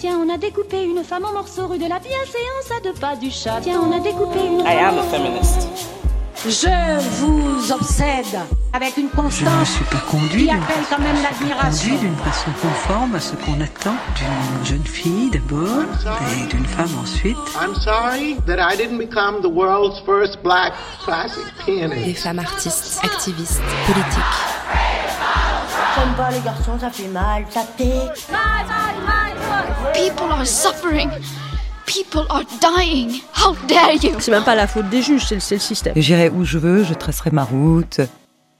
Tiens, on a découpé une femme en morceaux rue de la bienséance à deux pas du chat. Tiens, on a découpé une I am a feminist. Je vous obsède avec une Je ne constance suis pas conduit qui d'une appelle quand même l'admiration. d'une façon conforme à ce qu'on attend d'une jeune fille d'abord et d'une femme ensuite. I'm sorry that I didn't become the world's first black classic Des pianist. femmes artistes, activistes, politiques. J'aime pas les garçons, ça fait mal, ça pique. People are suffering. People are dying. How dare you? C'est même pas la faute des juges, c'est le, système. J'irai où je veux, je tracerai ma route.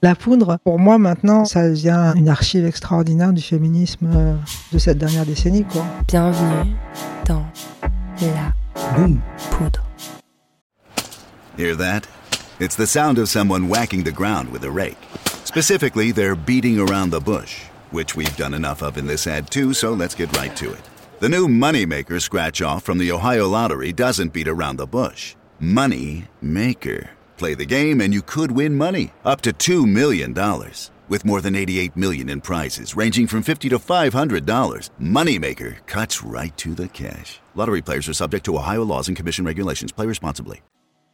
La poudre, pour moi maintenant, ça devient une archive extraordinaire du féminisme euh, de cette dernière décennie. Quoi. Bienvenue dans la Boum. poudre. Hear that? It's the sound of someone whacking the ground with a rake. Specifically, they're beating around the bush, which we've done enough of in this ad too, so let's get right to it. The new Moneymaker scratch off from the Ohio Lottery doesn't beat around the bush. Money Maker. Play the game and you could win money up to $2 million. With more than 88 million in prizes ranging from 50 to $500, Moneymaker cuts right to the cash. Lottery players are subject to Ohio laws and commission regulations. Play responsibly.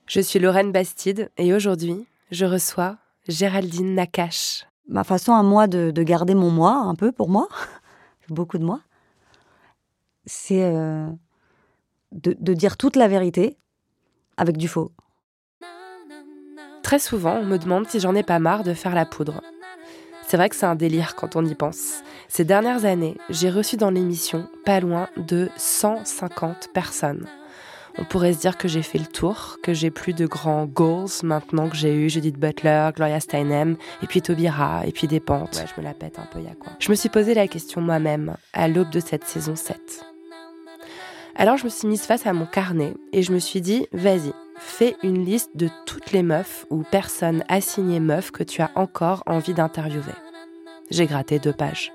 Je suis Lorraine Bastide et aujourd'hui, je reçois Géraldine Nakache. Ma façon à moi de, de garder mon moi, un peu pour moi, beaucoup de moi, c'est euh, de, de dire toute la vérité avec du faux. Très souvent, on me demande si j'en ai pas marre de faire la poudre. C'est vrai que c'est un délire quand on y pense. Ces dernières années, j'ai reçu dans l'émission pas loin de 150 personnes. On pourrait se dire que j'ai fait le tour, que j'ai plus de grands goals maintenant que j'ai eu Judith Butler, Gloria Steinem, et puis Taubira, et puis des pentes. Ouais, je me la pète un peu, y a quoi. Je me suis posé la question moi-même, à l'aube de cette saison 7. Alors je me suis mise face à mon carnet, et je me suis dit, vas-y, fais une liste de toutes les meufs ou personnes assignées meufs que tu as encore envie d'interviewer. J'ai gratté deux pages.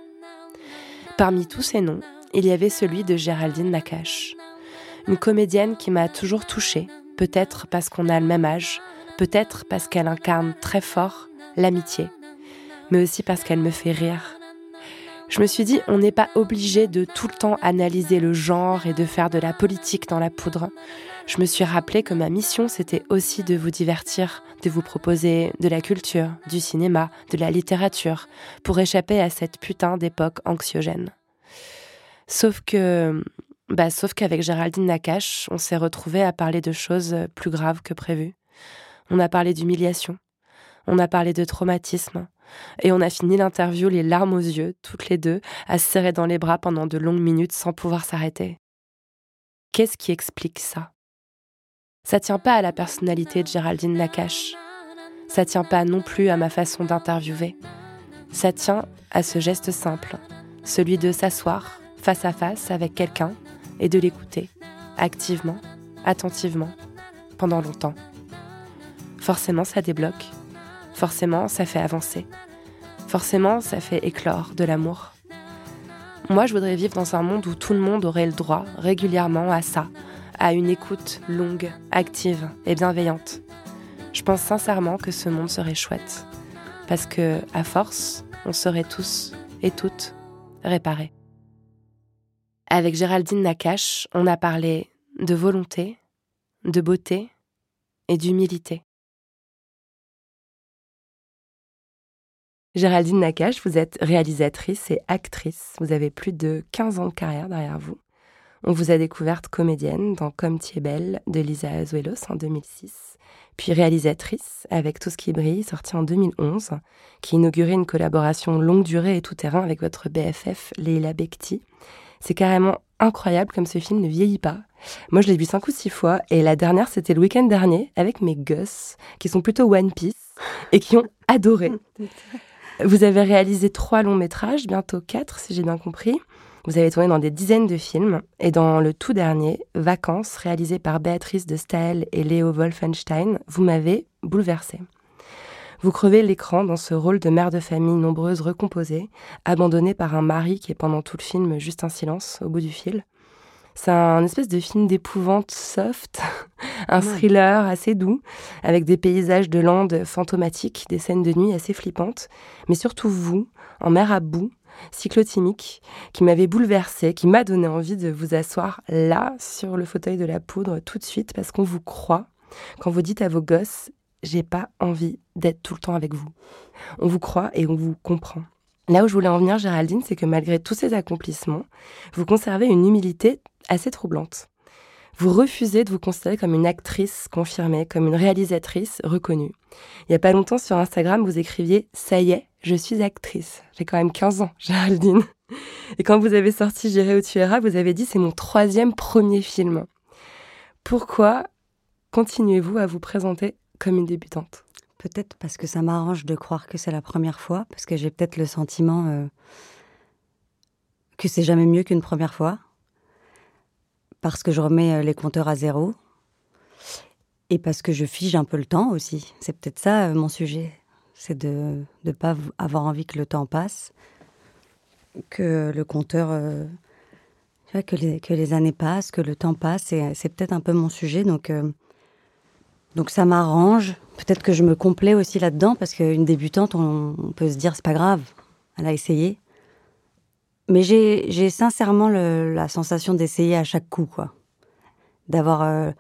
Parmi tous ces noms, il y avait celui de Géraldine Nakache. Une comédienne qui m'a toujours touchée, peut-être parce qu'on a le même âge, peut-être parce qu'elle incarne très fort l'amitié, mais aussi parce qu'elle me fait rire. Je me suis dit, on n'est pas obligé de tout le temps analyser le genre et de faire de la politique dans la poudre. Je me suis rappelé que ma mission, c'était aussi de vous divertir, de vous proposer de la culture, du cinéma, de la littérature, pour échapper à cette putain d'époque anxiogène. Sauf que, bah, sauf qu'avec Géraldine Nakache, on s'est retrouvés à parler de choses plus graves que prévu. On a parlé d'humiliation, on a parlé de traumatisme, et on a fini l'interview les larmes aux yeux, toutes les deux, à se serrer dans les bras pendant de longues minutes sans pouvoir s'arrêter. Qu'est-ce qui explique ça? Ça tient pas à la personnalité de Géraldine Nakache. Ça tient pas non plus à ma façon d'interviewer. Ça tient à ce geste simple, celui de s'asseoir face à face avec quelqu'un et de l'écouter, activement, attentivement, pendant longtemps. Forcément, ça débloque. Forcément, ça fait avancer. Forcément, ça fait éclore de l'amour. Moi, je voudrais vivre dans un monde où tout le monde aurait le droit, régulièrement, à ça, à une écoute longue, active et bienveillante. Je pense sincèrement que ce monde serait chouette. Parce que, à force, on serait tous et toutes réparés. Avec Géraldine Nakache, on a parlé de volonté, de beauté et d'humilité. Géraldine Nakache, vous êtes réalisatrice et actrice. Vous avez plus de 15 ans de carrière derrière vous. On vous a découverte comédienne dans Comme tu belle de Lisa Azuelos en 2006, puis réalisatrice avec Tout ce qui brille, sorti en 2011, qui inaugurait une collaboration longue durée et tout terrain avec votre BFF Leila Bekti. C'est carrément incroyable comme ce film ne vieillit pas. Moi, je l'ai vu cinq ou six fois et la dernière, c'était le week-end dernier avec mes gosses qui sont plutôt One Piece et qui ont adoré. Vous avez réalisé trois longs métrages, bientôt quatre si j'ai bien compris. Vous avez tourné dans des dizaines de films et dans le tout dernier, Vacances, réalisé par Béatrice de Staël et Léo Wolfenstein, vous m'avez bouleversée. Vous crevez l'écran dans ce rôle de mère de famille nombreuse recomposée, abandonnée par un mari qui est pendant tout le film juste un silence au bout du fil. C'est un espèce de film d'épouvante soft, un thriller assez doux, avec des paysages de landes fantomatiques, des scènes de nuit assez flippantes, mais surtout vous, en mer à bout, cyclotimique qui m'avait bouleversée, qui m'a donné envie de vous asseoir là, sur le fauteuil de la poudre, tout de suite, parce qu'on vous croit. Quand vous dites à vos gosses, j'ai pas envie d'être tout le temps avec vous. On vous croit et on vous comprend. Là où je voulais en venir, Géraldine, c'est que malgré tous ces accomplissements, vous conservez une humilité assez troublante. Vous refusez de vous considérer comme une actrice confirmée, comme une réalisatrice reconnue. Il n'y a pas longtemps sur Instagram, vous écriviez Ça y est, je suis actrice. J'ai quand même 15 ans, Géraldine. Et quand vous avez sorti J'irai où tu iras, vous avez dit C'est mon troisième premier film. Pourquoi continuez-vous à vous présenter comme une débutante? Peut-être parce que ça m'arrange de croire que c'est la première fois, parce que j'ai peut-être le sentiment euh, que c'est jamais mieux qu'une première fois, parce que je remets euh, les compteurs à zéro, et parce que je fige un peu le temps aussi. C'est peut-être ça euh, mon sujet, c'est de ne pas avoir envie que le temps passe, que le compteur... que, les, que les années passent, que le temps passe, c'est peut-être un peu mon sujet, donc... Donc ça m'arrange. Peut-être que je me complais aussi là-dedans parce qu'une débutante, on, peut se dire c'est pas grave, elle a essayé. Mais j'ai sincèrement la sensation d'essayer à chaque coup, quoi. D'avoir, euh,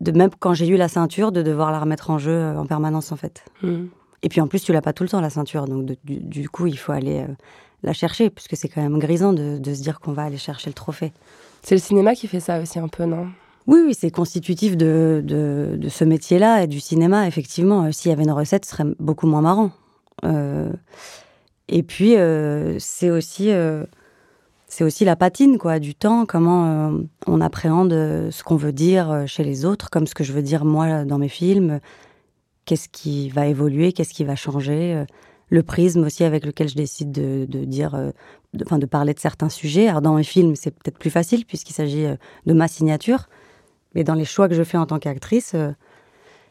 de même quand j'ai eu la ceinture, de devoir la remettre en jeu euh, en permanence en fait. Hmm. Et puis en plus, tu l'as pas tout le temps la ceinture, donc du, coup, il faut aller euh, la chercher puisque c'est quand même grisant de, de se dire qu'on va aller chercher le trophée. C'est le cinéma qui fait ça aussi un peu, non? Oui, oui, c'est constitutif de, de, ce métier-là et du cinéma, effectivement. S'il y avait une recette, ce serait beaucoup moins marrant. Euh, et puis, euh, c'est aussi, c'est aussi la patine, quoi, du temps, comment on appréhende ce qu'on veut dire chez les autres, comme ce que je veux dire moi dans mes films. Qu'est-ce qui va évoluer, qu'est-ce qui va changer le prisme aussi avec lequel je décide de, dire, de, parler de certains sujets. Alors dans mes films, c'est peut-être plus facile puisqu'il s'agit de ma signature. Mais dans les choix que je fais en tant qu'actrice, euh,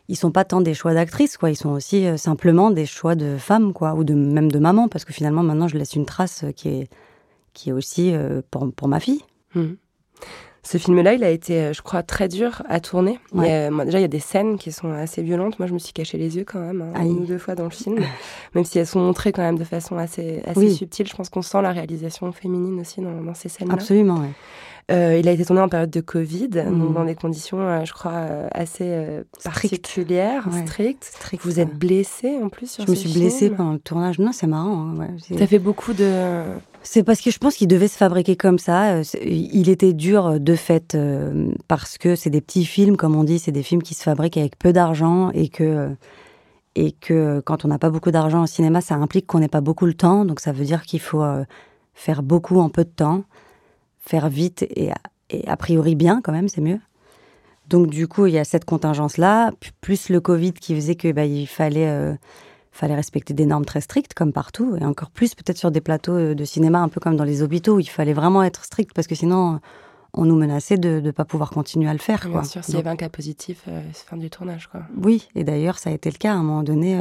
ils sont pas tant des choix d'actrice, quoi. Ils sont aussi euh, simplement des choix de femme, quoi, ou de même de maman, parce que finalement maintenant je laisse une trace euh, qui est qui est aussi pour, pour ma fille. Hmm. Ce film-là, il a été, je crois, très dur à tourner. déjà, il y a des scènes qui sont assez violentes. Moi, je me suis caché les yeux quand même, hein, une ou deux fois dans le film. même si elles sont montrées quand même de façon assez, assez subtile. Je pense qu'on sent la réalisation féminine aussi dans, dans ces scènes-là. Absolument, oui. Euh, il a été tourné en période de Covid, mmh. dans des conditions, euh, je crois, euh, assez particulières, strictes. Vous êtes blessée en plus sur Je me suis blessée pendant le tournage. Non, c'est marrant. Hein, ouais, Ça fait beaucoup de. C'est parce que je pense qu'il devait se fabriquer comme ça. Il était dur de fait parce que c'est des petits films, comme on dit, c'est des films qui se fabriquent avec peu d'argent et que et que quand on n'a pas beaucoup d'argent au cinéma, ça implique qu'on n'ait pas beaucoup le temps. Donc ça veut dire qu'il faut faire beaucoup en peu de temps faire vite et, a priori bien quand même, c'est mieux. Donc du coup, il y a cette contingence-là, plus le Covid qui faisait que bah, il fallait, euh, fallait respecter des normes très strictes comme partout, et encore plus peut-être sur des plateaux euh, de cinéma, un peu comme dans les hôpitaux, où il fallait vraiment être strict parce que sinon on nous menaçait de ne pas pouvoir continuer à le faire. Bien sûr, s'il y avait un cas positif, euh, fin du tournage. Quoi. Oui, et d'ailleurs ça a été le cas à un moment donné.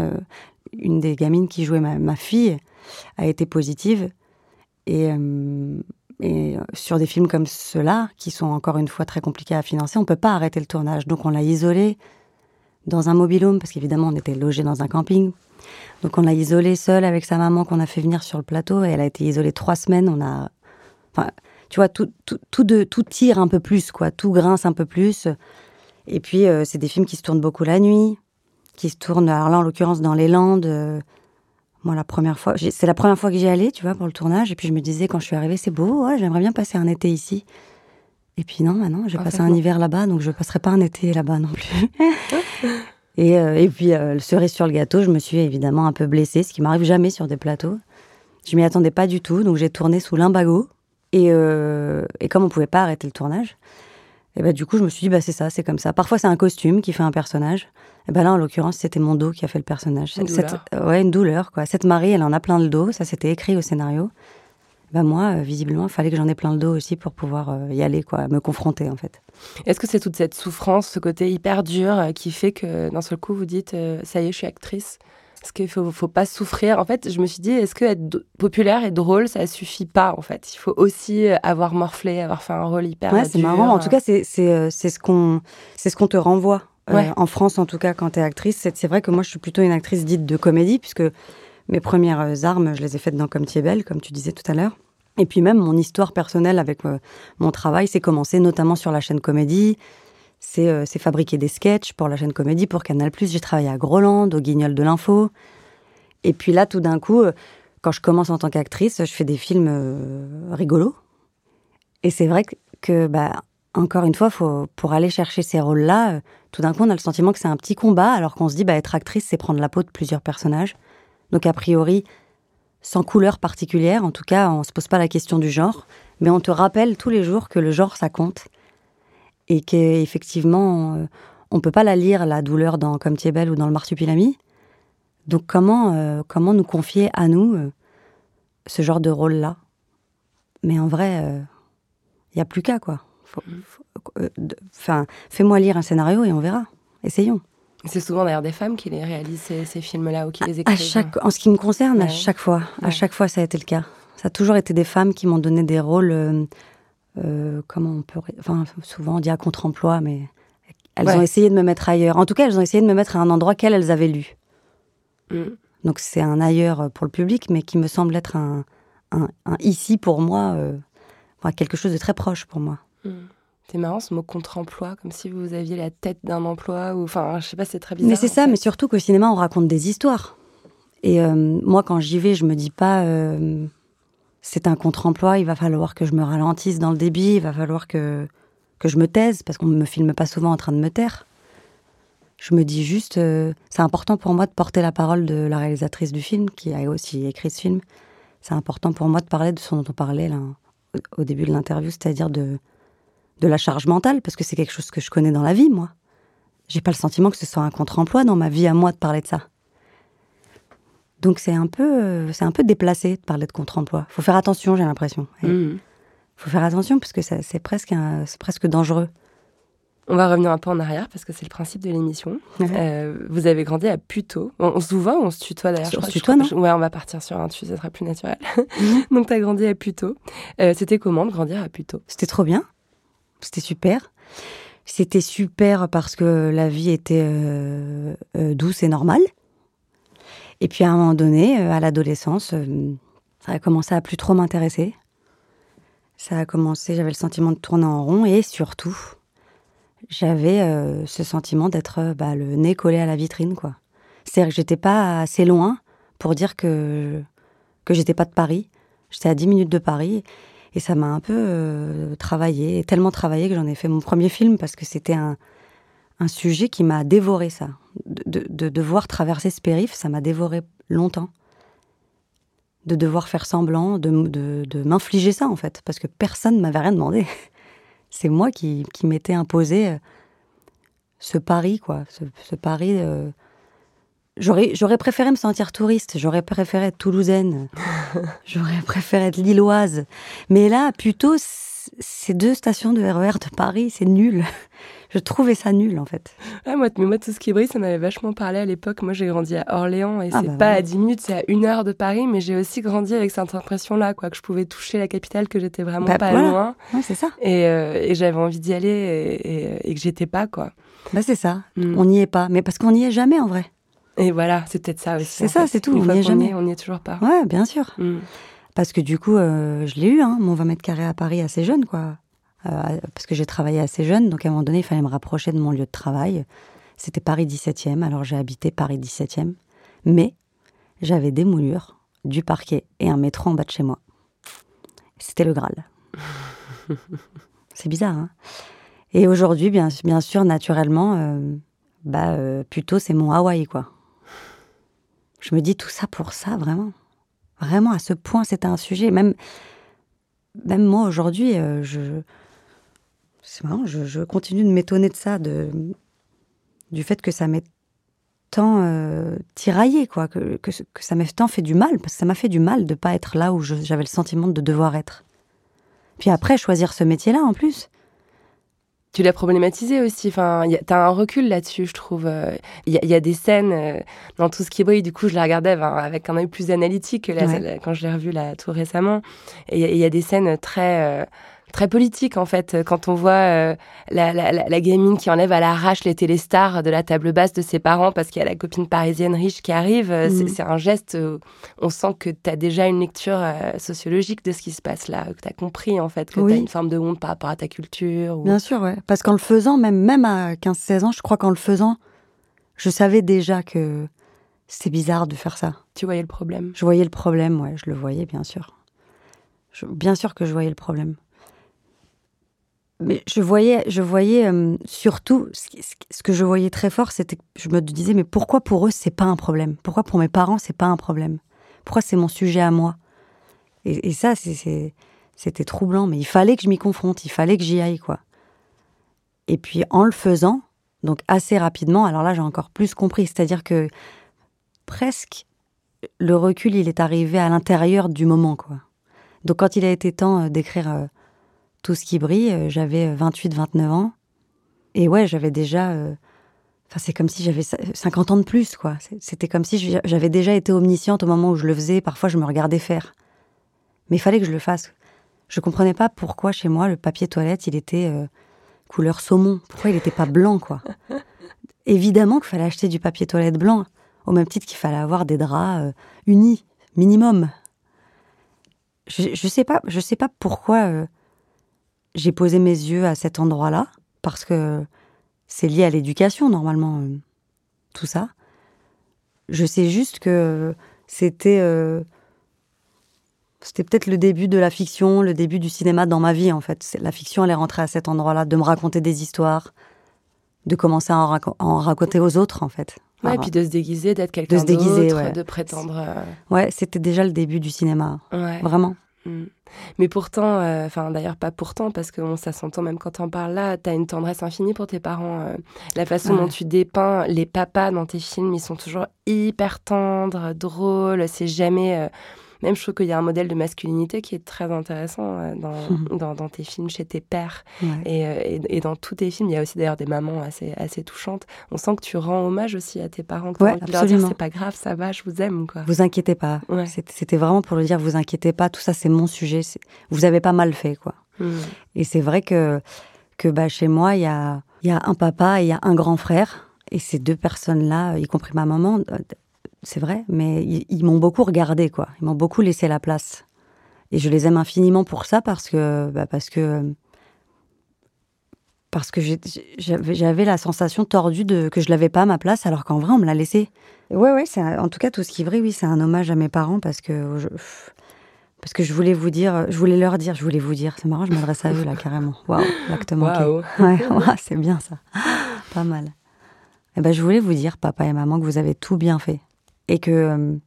une des gamines qui jouait ma, ma, fille a été positive. Et, et euh, sur des films comme ceux-là, qui sont encore une fois très compliqués à financer, on ne peut pas arrêter le tournage. Donc on l'a isolé dans un mobilhome, parce qu'évidemment on était logé dans un camping. Donc on l'a isolé seul avec sa maman qu'on a fait venir sur le plateau, et elle a été isolée trois semaines. On a, enfin, tu vois, tout, tout, tout, de, tout tire un peu plus, quoi. Tout grince un peu plus. Et puis euh, c'est des films qui se tournent beaucoup la nuit, qui se tournent, alors là en l'occurrence dans les Landes. Euh, moi, la première fois, c'est la première fois que j'y allais, tu vois, pour le tournage. Et puis je me disais, quand je suis arrivée, c'est beau, j'aimerais bien passer un été ici. Et puis non, maintenant, j'ai passé un hiver là-bas, donc je ne passerai pas un été là-bas non plus. et, euh, et, puis, euh, le cerise sur le gâteau, je me suis évidemment un peu blessée, ce qui m'arrive jamais sur des plateaux. Je m'y attendais pas du tout, donc j'ai tourné sous l'imbago. Et, euh, et comme on pouvait pas arrêter le tournage, et bah, du coup, je me suis dit, bah, c'est ça, c'est comme ça. Parfois, c'est un costume qui fait un personnage. Et ben là, en l'occurrence, c'était mon dos qui a fait le personnage. Une douleur. ouais, une douleur, quoi. Cette Marie, elle en a plein le dos. Ça, c'était écrit au scénario. Ben moi, euh, visiblement, il fallait que j'en ai plein le dos aussi pour pouvoir euh, y aller, quoi, me confronter, en fait. Est-ce que c'est toute cette souffrance, ce côté hyper dur, euh, qui fait que d'un seul coup, vous dites, ça y est, je suis actrice? Est-ce qu'il faut, faut pas souffrir En fait, je me suis dit, est-ce que être populaire et drôle, ça suffit pas En fait, il faut aussi avoir morflé, avoir fait un rôle hyper. Ouais, c'est marrant. En tout cas, c'est c'est ce qu'on c'est ce qu'on te renvoie. Euh, en France, en tout cas, quand tu es actrice, c'est vrai que moi, je suis plutôt une actrice dite de comédie, puisque mes premières armes, je les ai faites dans Comme tu es belle, comme tu disais tout à l'heure. Et puis même mon histoire personnelle avec euh, mon travail, c'est commencé notamment sur la chaîne Comédie. C'est euh, c'est fabriquer des sketchs pour la chaîne Comédie, pour Canal+. J'ai travaillé à Groland, au Guignol de l'Info. Et puis là, tout d'un coup, euh, quand je commence en tant qu'actrice, je fais des films euh, rigolos. Et c'est vrai que, bah, encore une fois, pour aller chercher ces rôles-là, tout d'un coup, on a le sentiment que c'est un petit combat, alors qu'on se dit, bah, être actrice, c'est prendre la peau de plusieurs personnages. Donc, a priori, sans couleur particulière, en tout cas, on se pose pas la question du genre, mais on te rappelle tous les jours que le genre, ça compte. Et qu'effectivement, euh, on peut pas la lire, la douleur, dans Comme tu es belle ou dans le Marsupilami. Donc, comment, euh, comment nous confier à nous euh, ce genre de rôle-là? Mais en vrai, il n'y a plus qu'à, quoi. De- Enfin, fais-moi lire un scénario et on verra. Essayons. C'est souvent d'ailleurs des femmes qui les réalisent ces, ces films-là ou qui les À écrivent. chaque, en ce qui me concerne, à chaque fois, à chaque fois, ça a été le cas. Ça a toujours été des femmes qui m'ont donné des rôles. Euh, comment on peut, enfin, souvent on dit à contre-emploi, mais elles Ouais. ont essayé de me mettre ailleurs. En tout cas, elles ont essayé de me mettre à un endroit qu'elles elles avaient lu. Mm. Donc c'est un ailleurs pour le public, mais qui me semble être un, un- un ici pour moi, euh, enfin, quelque chose de très proche pour moi. Mm. C'est marrant ce mot contre-emploi, comme si vous aviez la tête d'un emploi ou enfin, je sais pas, c'est très bizarre. Mais c'est ça, fait. mais surtout qu'au cinéma, on raconte des histoires. Et euh, moi, quand j'y vais, je me dis pas, euh, c'est un contre-emploi, il va falloir que je me ralentisse dans le débit, il va falloir que, que je me taise, parce qu'on ne me filme pas souvent en train de me taire. Je me dis juste, euh, c'est important pour moi de porter la parole de la réalisatrice du film, qui a aussi écrit ce film. C'est important pour moi de parler de ce dont on parlait au début de l'interview, c'est-à-dire de, de la charge mentale, parce que c'est quelque chose que je connais dans la vie, moi. J'ai pas le sentiment que ce soit un contre-emploi dans ma vie à moi de parler de ça. Donc c'est un peu, c'est un peu déplacé de parler de contre-emploi. Faut faire attention, j'ai l'impression. Il Mm. Faut faire attention parce que c'est presque, un- presque dangereux. On va revenir un peu en arrière parce que c'est le principe de l'émission. Euh, vous avez grandi à Puteaux. On, on se voit on se tutoie d'ailleurs On se tutoie, non je- Ouais, on va partir sur un tu, ça sera plus naturel. Donc, tu as grandi à Puteaux. Euh, C'était comment de grandir à Puteaux? C'était trop bien. C'était super. C'était super parce que la vie était euh, euh, douce et normale. Et puis à un moment donné, euh, à l'adolescence, euh, ça a commencé à plus trop m'intéresser. Ça a commencé, j'avais le sentiment de tourner en rond et surtout, j'avais euh, ce sentiment d'être bah, le nez collé à la vitrine, quoi. C'est-à-dire que j'étais pas assez loin pour dire que que j'étais pas de Paris. J'étais à 10 minutes de Paris et ça m'a un peu travaillé, tellement travaillé que j'en ai fait mon premier film parce que c'était un, un sujet qui m'a dévoré ça. De, de- de devoir traverser ce périph', ça m'a dévoré longtemps. De devoir faire semblant, de, de, m'infliger ça en fait, parce que personne ne m'avait rien demandé. C'est moi qui, qui m'étais imposé euh, ce pari, quoi. Ce, ce pari. euh, J'aurais, j'aurais préféré me sentir touriste, j'aurais préféré être toulousaine, j'aurais préféré être lilloise. Mais là, plutôt, ces deux stations de RER de Paris, c'est nul. Je trouvais ça nul, en fait. ah, moi, mais moi, tout ce qui brille, ça m'avait vachement parlé à l'époque. Moi, j'ai grandi à Orléans et Ah, c'est bah pas ouais. à 10 minutes, c'est à une heure de Paris. Mais j'ai aussi grandi avec cette impression-là, quoi, que je pouvais toucher la capitale, que j'étais vraiment Bah, pas voilà. loin. Ouais, c'est ça. Et, euh, et j'avais envie d'y aller et, et- et que j'étais pas, quoi. Bah, c'est ça. Mm. On n'y est pas. Mais parce qu'on n'y est jamais, en vrai. Et voilà, c'est peut-être ça aussi. C'est ça, c'est tout, Une on n'y est jamais. on n'y est toujours pas. Ouais, bien sûr. Mm. Parce que du coup, euh, je l'ai eu, hein, mon 20 mètres carrés à Paris assez jeune, quoi. Euh, parce que j'ai travaillé assez jeune, donc à un moment donné, il fallait me rapprocher de mon lieu de travail. C'était Paris 17e, alors j'ai habité Paris 17e. Mais j'avais des moulures, du parquet et un métro en bas de chez moi. C'était le Graal. C'est bizarre, hein? Et aujourd'hui, bien, sûr, naturellement, euh, bah, euh, plutôt c'est mon Hawaï, quoi. Je me dis tout ça pour ça, vraiment. Vraiment, à ce point, c'était un sujet. Même, même moi, aujourd'hui, je, c'est marrant, je, je continue de m'étonner de ça, de, du fait que ça m'ait tant euh, tiraillé, quoi, que, que, que ça m'ait tant fait du mal, parce que ça m'a fait du mal de pas être là où j'avais le sentiment de devoir être. Puis après, choisir ce métier-là, en plus. Tu l'as problématisé aussi. Enfin, y a- t'as un recul là-dessus, je trouve. Euh, Il y, a- il y a des scènes euh, dans tout ce qui brille. Du coup, je la regardais ben, avec un œil plus analytique que Ouais. quand je l'ai revue là tout récemment. Et il y a- il y, a des scènes très euh, très politique en fait. Quand on voit euh, la, la, la, gamine qui enlève à l'arrache les télestars de la table basse de ses parents parce qu'il y a la copine parisienne riche qui arrive, euh, Mhm. c'est un geste, euh, on sent que tu as déjà une lecture euh, sociologique de ce qui se passe là, que tu as compris en fait, que Oui. tu as une forme de honte par rapport à ta culture. ou- Bien sûr, ouais. Parce qu'en le faisant, même, même à 15-16 ans, je crois qu'en le faisant, je savais déjà que c'était bizarre de faire ça. Tu voyais le problème? Je voyais le problème, ouais, je le voyais, bien sûr. Je- bien sûr que je voyais le problème. Mais je voyais, je voyais euh, surtout, ce, que je voyais très fort, c'était que je me disais, mais pourquoi pour eux, c'est pas un problème? Pourquoi pour mes parents, c'est pas un problème? Pourquoi c'est mon sujet à moi? Et, et ça, c'était troublant, mais il fallait que je m'y confronte, il fallait que j'y aille, quoi. Et puis en le faisant, donc assez rapidement, alors là j'ai encore plus compris, c'est-à-dire que presque le recul, il est arrivé à l'intérieur du moment, quoi. Donc quand il a été temps euh, d'écrire euh, tout ce qui brille, euh, j'avais 28-29 ans, et ouais, j'avais déjà, euh, enfin c'est comme si j'avais cin- 50 ans de plus, quoi. C'était comme si j'avais déjà été omnisciente au moment où je le faisais. Parfois, je me regardais faire, mais il fallait que je le fasse. Je comprenais pas pourquoi chez moi le papier toilette, il était euh, couleur saumon. Pourquoi il n'était pas blanc, quoi? Évidemment qu'il fallait acheter du papier toilette blanc, au même titre qu'il fallait avoir des draps euh, unis, minimum. Je, je sais pas, je sais pas pourquoi euh, j'ai posé mes yeux à cet endroit-là, parce que c'est lié à l'éducation normalement, euh, tout ça. Je sais juste que c'était euh, c'était peut-être le début de la fiction, le début du cinéma dans ma vie en fait. La fiction, elle est rentrée à cet endroit-là, de me raconter des histoires, de commencer à en, raco- à en raconter aux autres en fait. Ouais, et puis de se déguiser, d'être quelqu'un se déguiser, d'autre, ouais. de prétendre. euh, Ouais, c'était déjà le début du cinéma, Ouais. vraiment. Mm. Mais pourtant, euh, enfin d'ailleurs pas pourtant, parce que bon, ça s'entend même quand on parle là, t'as une tendresse infinie pour tes parents. euh. la façon Ouais. dont tu dépeins les papas dans tes films, ils sont toujours hyper tendres, drôles. C'est jamais. euh, Même je trouve qu'il y a un modèle de masculinité qui est très intéressant euh, dans, dans, dans tes films, chez tes pères. Ouais. Et, euh, et, et dans tous tes films, il y a aussi d'ailleurs des mamans assez, assez touchantes. On sent que tu rends hommage aussi à tes parents, que Ouais, leur dire c'est pas grave, ça va, je vous aime. Quoi. Vous inquiétez pas. Ouais. C'était- vraiment pour le dire, vous inquiétez pas, tout ça c'est mon sujet. Vous avez pas mal fait, quoi. Mm. Et c'est vrai que, que bah, chez moi, il y a, y a un papa et il y a un grand frère. Et ces deux personnes-là, y compris ma maman, euh, c'est vrai, mais ils, ils m'ont beaucoup regardé, quoi. Ils m'ont beaucoup laissé la place. Et je les aime infiniment pour ça parce que, bah, parce que, parce que j'avais la sensation tordue de, que je l'avais pas à ma place, alors qu'en vrai, on me l'a laissé. Ouais, ouais, c'est un- en tout cas, tout ce qui brille, oui, c'est un hommage à mes parents parce que je, parce que je voulais vous dire, je voulais leur dire, je voulais vous dire. C'est marrant, je m'adresse à eux là carrément. Waouh, l'acte manqué. Waouh. Ouais, ouais, c'est bien ça. Pas mal. Eh ben, je voulais vous dire, papa et maman, que vous avez tout bien fait. Et que,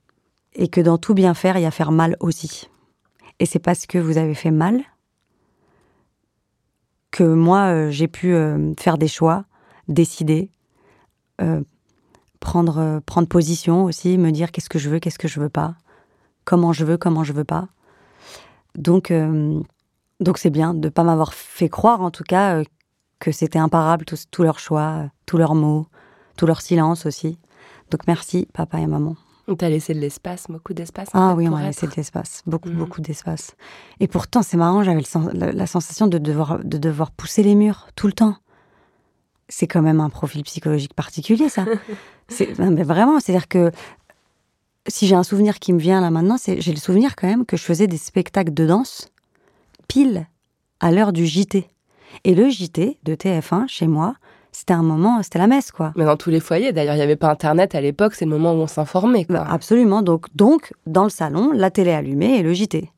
et que dans tout bien faire, il y a faire mal aussi. Et c'est parce que vous avez fait mal que moi, euh, j'ai pu euh, faire des choix, décider, euh, prendre, prendre position aussi, me dire qu'est-ce que je veux, qu'est-ce que je veux pas, comment je veux, comment je veux pas. Donc, donc c'est bien de ne pas m'avoir fait croire, en tout cas, que c'était imparable, tous, leurs choix, tous leurs mots, tout leur silence aussi. Donc merci, papa et maman. On t'a laissé de l'espace, beaucoup d'espace. Ah fait, oui, on m'a laissé de l'espace, beaucoup, Mhm. beaucoup d'espace. Et pourtant, c'est marrant, j'avais la, la sensation de devoir, de devoir pousser les murs tout le temps. C'est quand même un profil psychologique particulier, ça. non, mais vraiment, c'est-à-dire que si j'ai un souvenir qui me vient là maintenant, c'est, j'ai le souvenir quand même que je faisais des spectacles de danse pile à l'heure du JT. Et le JT de TF1, chez moi, c'était un moment, c'était la messe, quoi. Mais dans tous les foyers, d'ailleurs, il n'y avait pas Internet à l'époque, c'est le moment où on s'informait. quoi. Bah, absolument. Donc, donc, dans le salon, la télé allumée et le JT.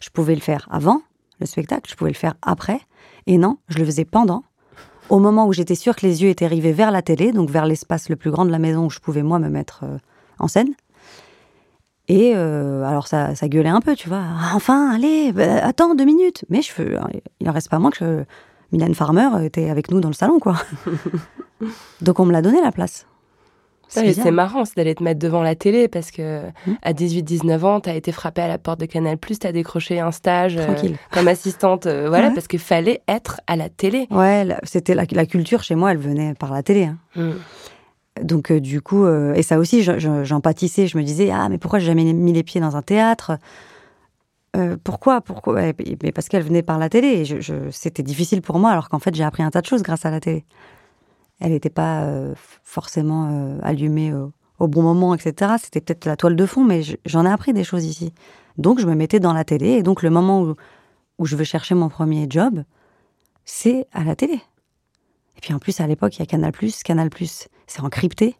Je pouvais le faire avant le spectacle, je pouvais le faire après. Et non, je le faisais pendant. Au moment où j'étais sûre que les yeux étaient rivés vers la télé, donc vers l'espace le plus grand de la maison où je pouvais moi me mettre euh, en scène. Et euh, alors ça, ça gueulait un peu, tu vois. Ah, Enfin, allez, bah, attends deux minutes. Mais je fais, il en reste pas moins que Mylène Farmer était avec nous dans le salon, quoi. donc on me l'a donné la place. C'est marrant c'est d'aller te mettre devant la télé parce que Hmm. à 18-19 ans, t'as été frappé à la porte de Canal+, t'as décroché un stage euh, comme assistante, euh, voilà, Ouais. parce qu'il fallait être à la télé. Ouais, c'était la, la culture chez moi, elle venait par la télé. hein. Mm. Donc euh, du coup, et ça aussi, je- je- j'en pâtissais. Je me disais, ah mais pourquoi j'ai jamais mis les pieds dans un théâtre? Euh, pourquoi Pourquoi Mais parce qu'elle venait par la télé. C'était difficile pour moi, alors qu'en fait, j'ai appris un tas de choses grâce à la télé. Elle n'était pas euh, forcément euh, allumée au bon moment, etc. C'était peut-être la toile de fond, mais j'en ai appris des choses ici. Donc, je me mettais dans la télé. Et donc, le moment où, où je veux chercher mon premier job, c'est à la télé. Et puis en plus, à l'époque, il y a Canal+. Canal+, c'est encrypté.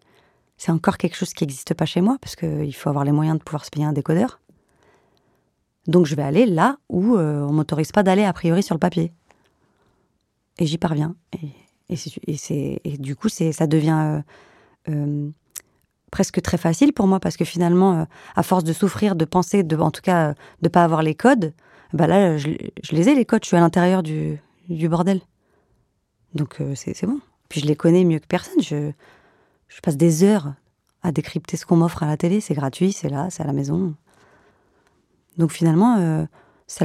C'est encore quelque chose qui n'existe pas chez moi, parce qu'il faut avoir les moyens de pouvoir se payer un décodeur. Donc je vais aller là où euh, on m'autorise pas d'aller a priori sur le papier. Et j'y parviens. Et, et, et, du coup, ça devient euh, euh, presque très facile pour moi, parce que finalement, à force de souffrir, de penser, en tout cas, de pas avoir les codes, bah là, je, les ai, les codes, je suis à l'intérieur du, du bordel. Donc euh, c'est bon. Puis je les connais mieux que personne. Je, je passe des heures à décrypter ce qu'on m'offre à la télé. C'est gratuit, c'est là, c'est à la maison. Donc finalement, euh, c'est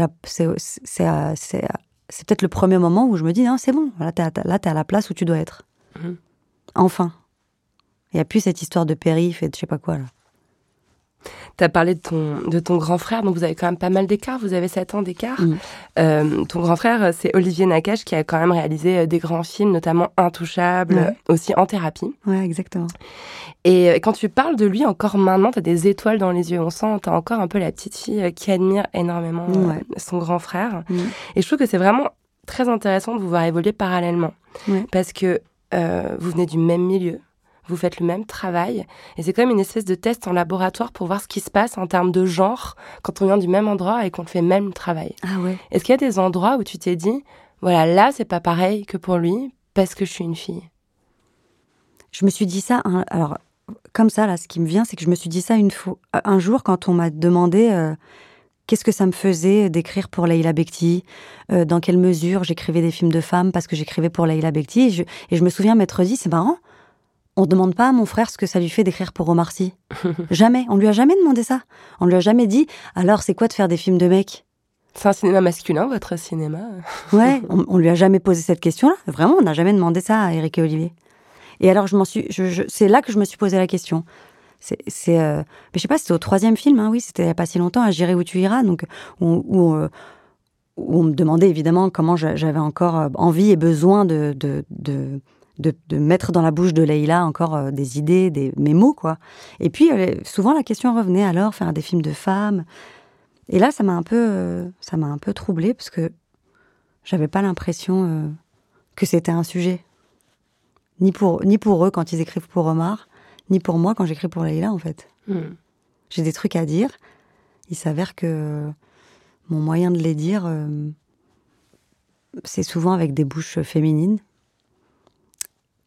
peut-être le premier moment où je me dis, non, c'est bon, là, t'es à, es à la place où tu dois être. Mmh. Enfin. Il n'y a plus cette histoire de périph' et de je sais pas quoi, là. Tu as parlé de ton, de ton grand frère, donc vous avez quand même pas mal d'écart, vous avez 7 ans d'écart. Mm. Euh, ton grand frère, c'est Olivier Nakache qui a quand même réalisé euh, des grands films, notamment Intouchable, aussi en thérapie. Ouais, exactement. Et euh, quand tu parles de lui encore maintenant, tu as des étoiles dans les yeux, on sent, tu as encore un peu la petite fille qui admire énormément son grand frère. Mm. Et je trouve que c'est vraiment très intéressant de vous voir évoluer parallèlement. Parce que vous venez du même milieu, vous faites le même travail. Et c'est comme une espèce de test en laboratoire pour voir ce qui se passe en termes de genre quand on vient du même endroit et qu'on fait le même travail. Ah ouais. Est-ce qu'il y a des endroits où tu t'es dit, voilà, là, c'est pas pareil que pour lui parce que je suis une fille? Je me suis dit ça, alors, comme ça, là, ce qui me vient, c'est que je me suis dit ça une fois, un jour quand on m'a demandé. Euh, qu'est-ce que ça me faisait d'écrire pour Leila Bekti euh, Dans quelle mesure j'écrivais des films de femmes parce que j'écrivais pour Leila Bekti et je, et je me souviens m'être dit, c'est marrant, on demande pas à mon frère ce que ça lui fait d'écrire pour Omar Sy. jamais. On lui a jamais demandé ça. On lui a jamais dit alors c'est quoi de faire des films de mecs? C'est un cinéma masculin, votre cinéma? Ouais, on, lui a jamais posé cette question-là. Vraiment, on n'a jamais demandé ça à Eric et Olivier. Et alors, je m'en suis, c'est là que je me suis posé la question. C'est, euh, mais je sais pas, c'était au troisième film, hein, oui, c'était il n'y a pas si longtemps, à J'irai où tu iras, donc où, euh, où, on me demandait évidemment comment j'avais encore euh, envie et besoin de, de de, mettre dans la bouche de Leïla encore euh, des idées, des, mes mots, quoi. Et puis, euh, souvent, la question revenait alors, faire des films de femmes. Et là, ça m'a un peu, euh, ça m'a un peu troublée parce que j'avais pas l'impression que c'était un sujet. Ni pour, ni pour eux quand ils écrivent pour Omar, ni pour moi quand j'écris pour Leïla, en fait. Hmm. J'ai des trucs à dire. Il s'avère que mon moyen de les dire, c'est souvent avec des bouches féminines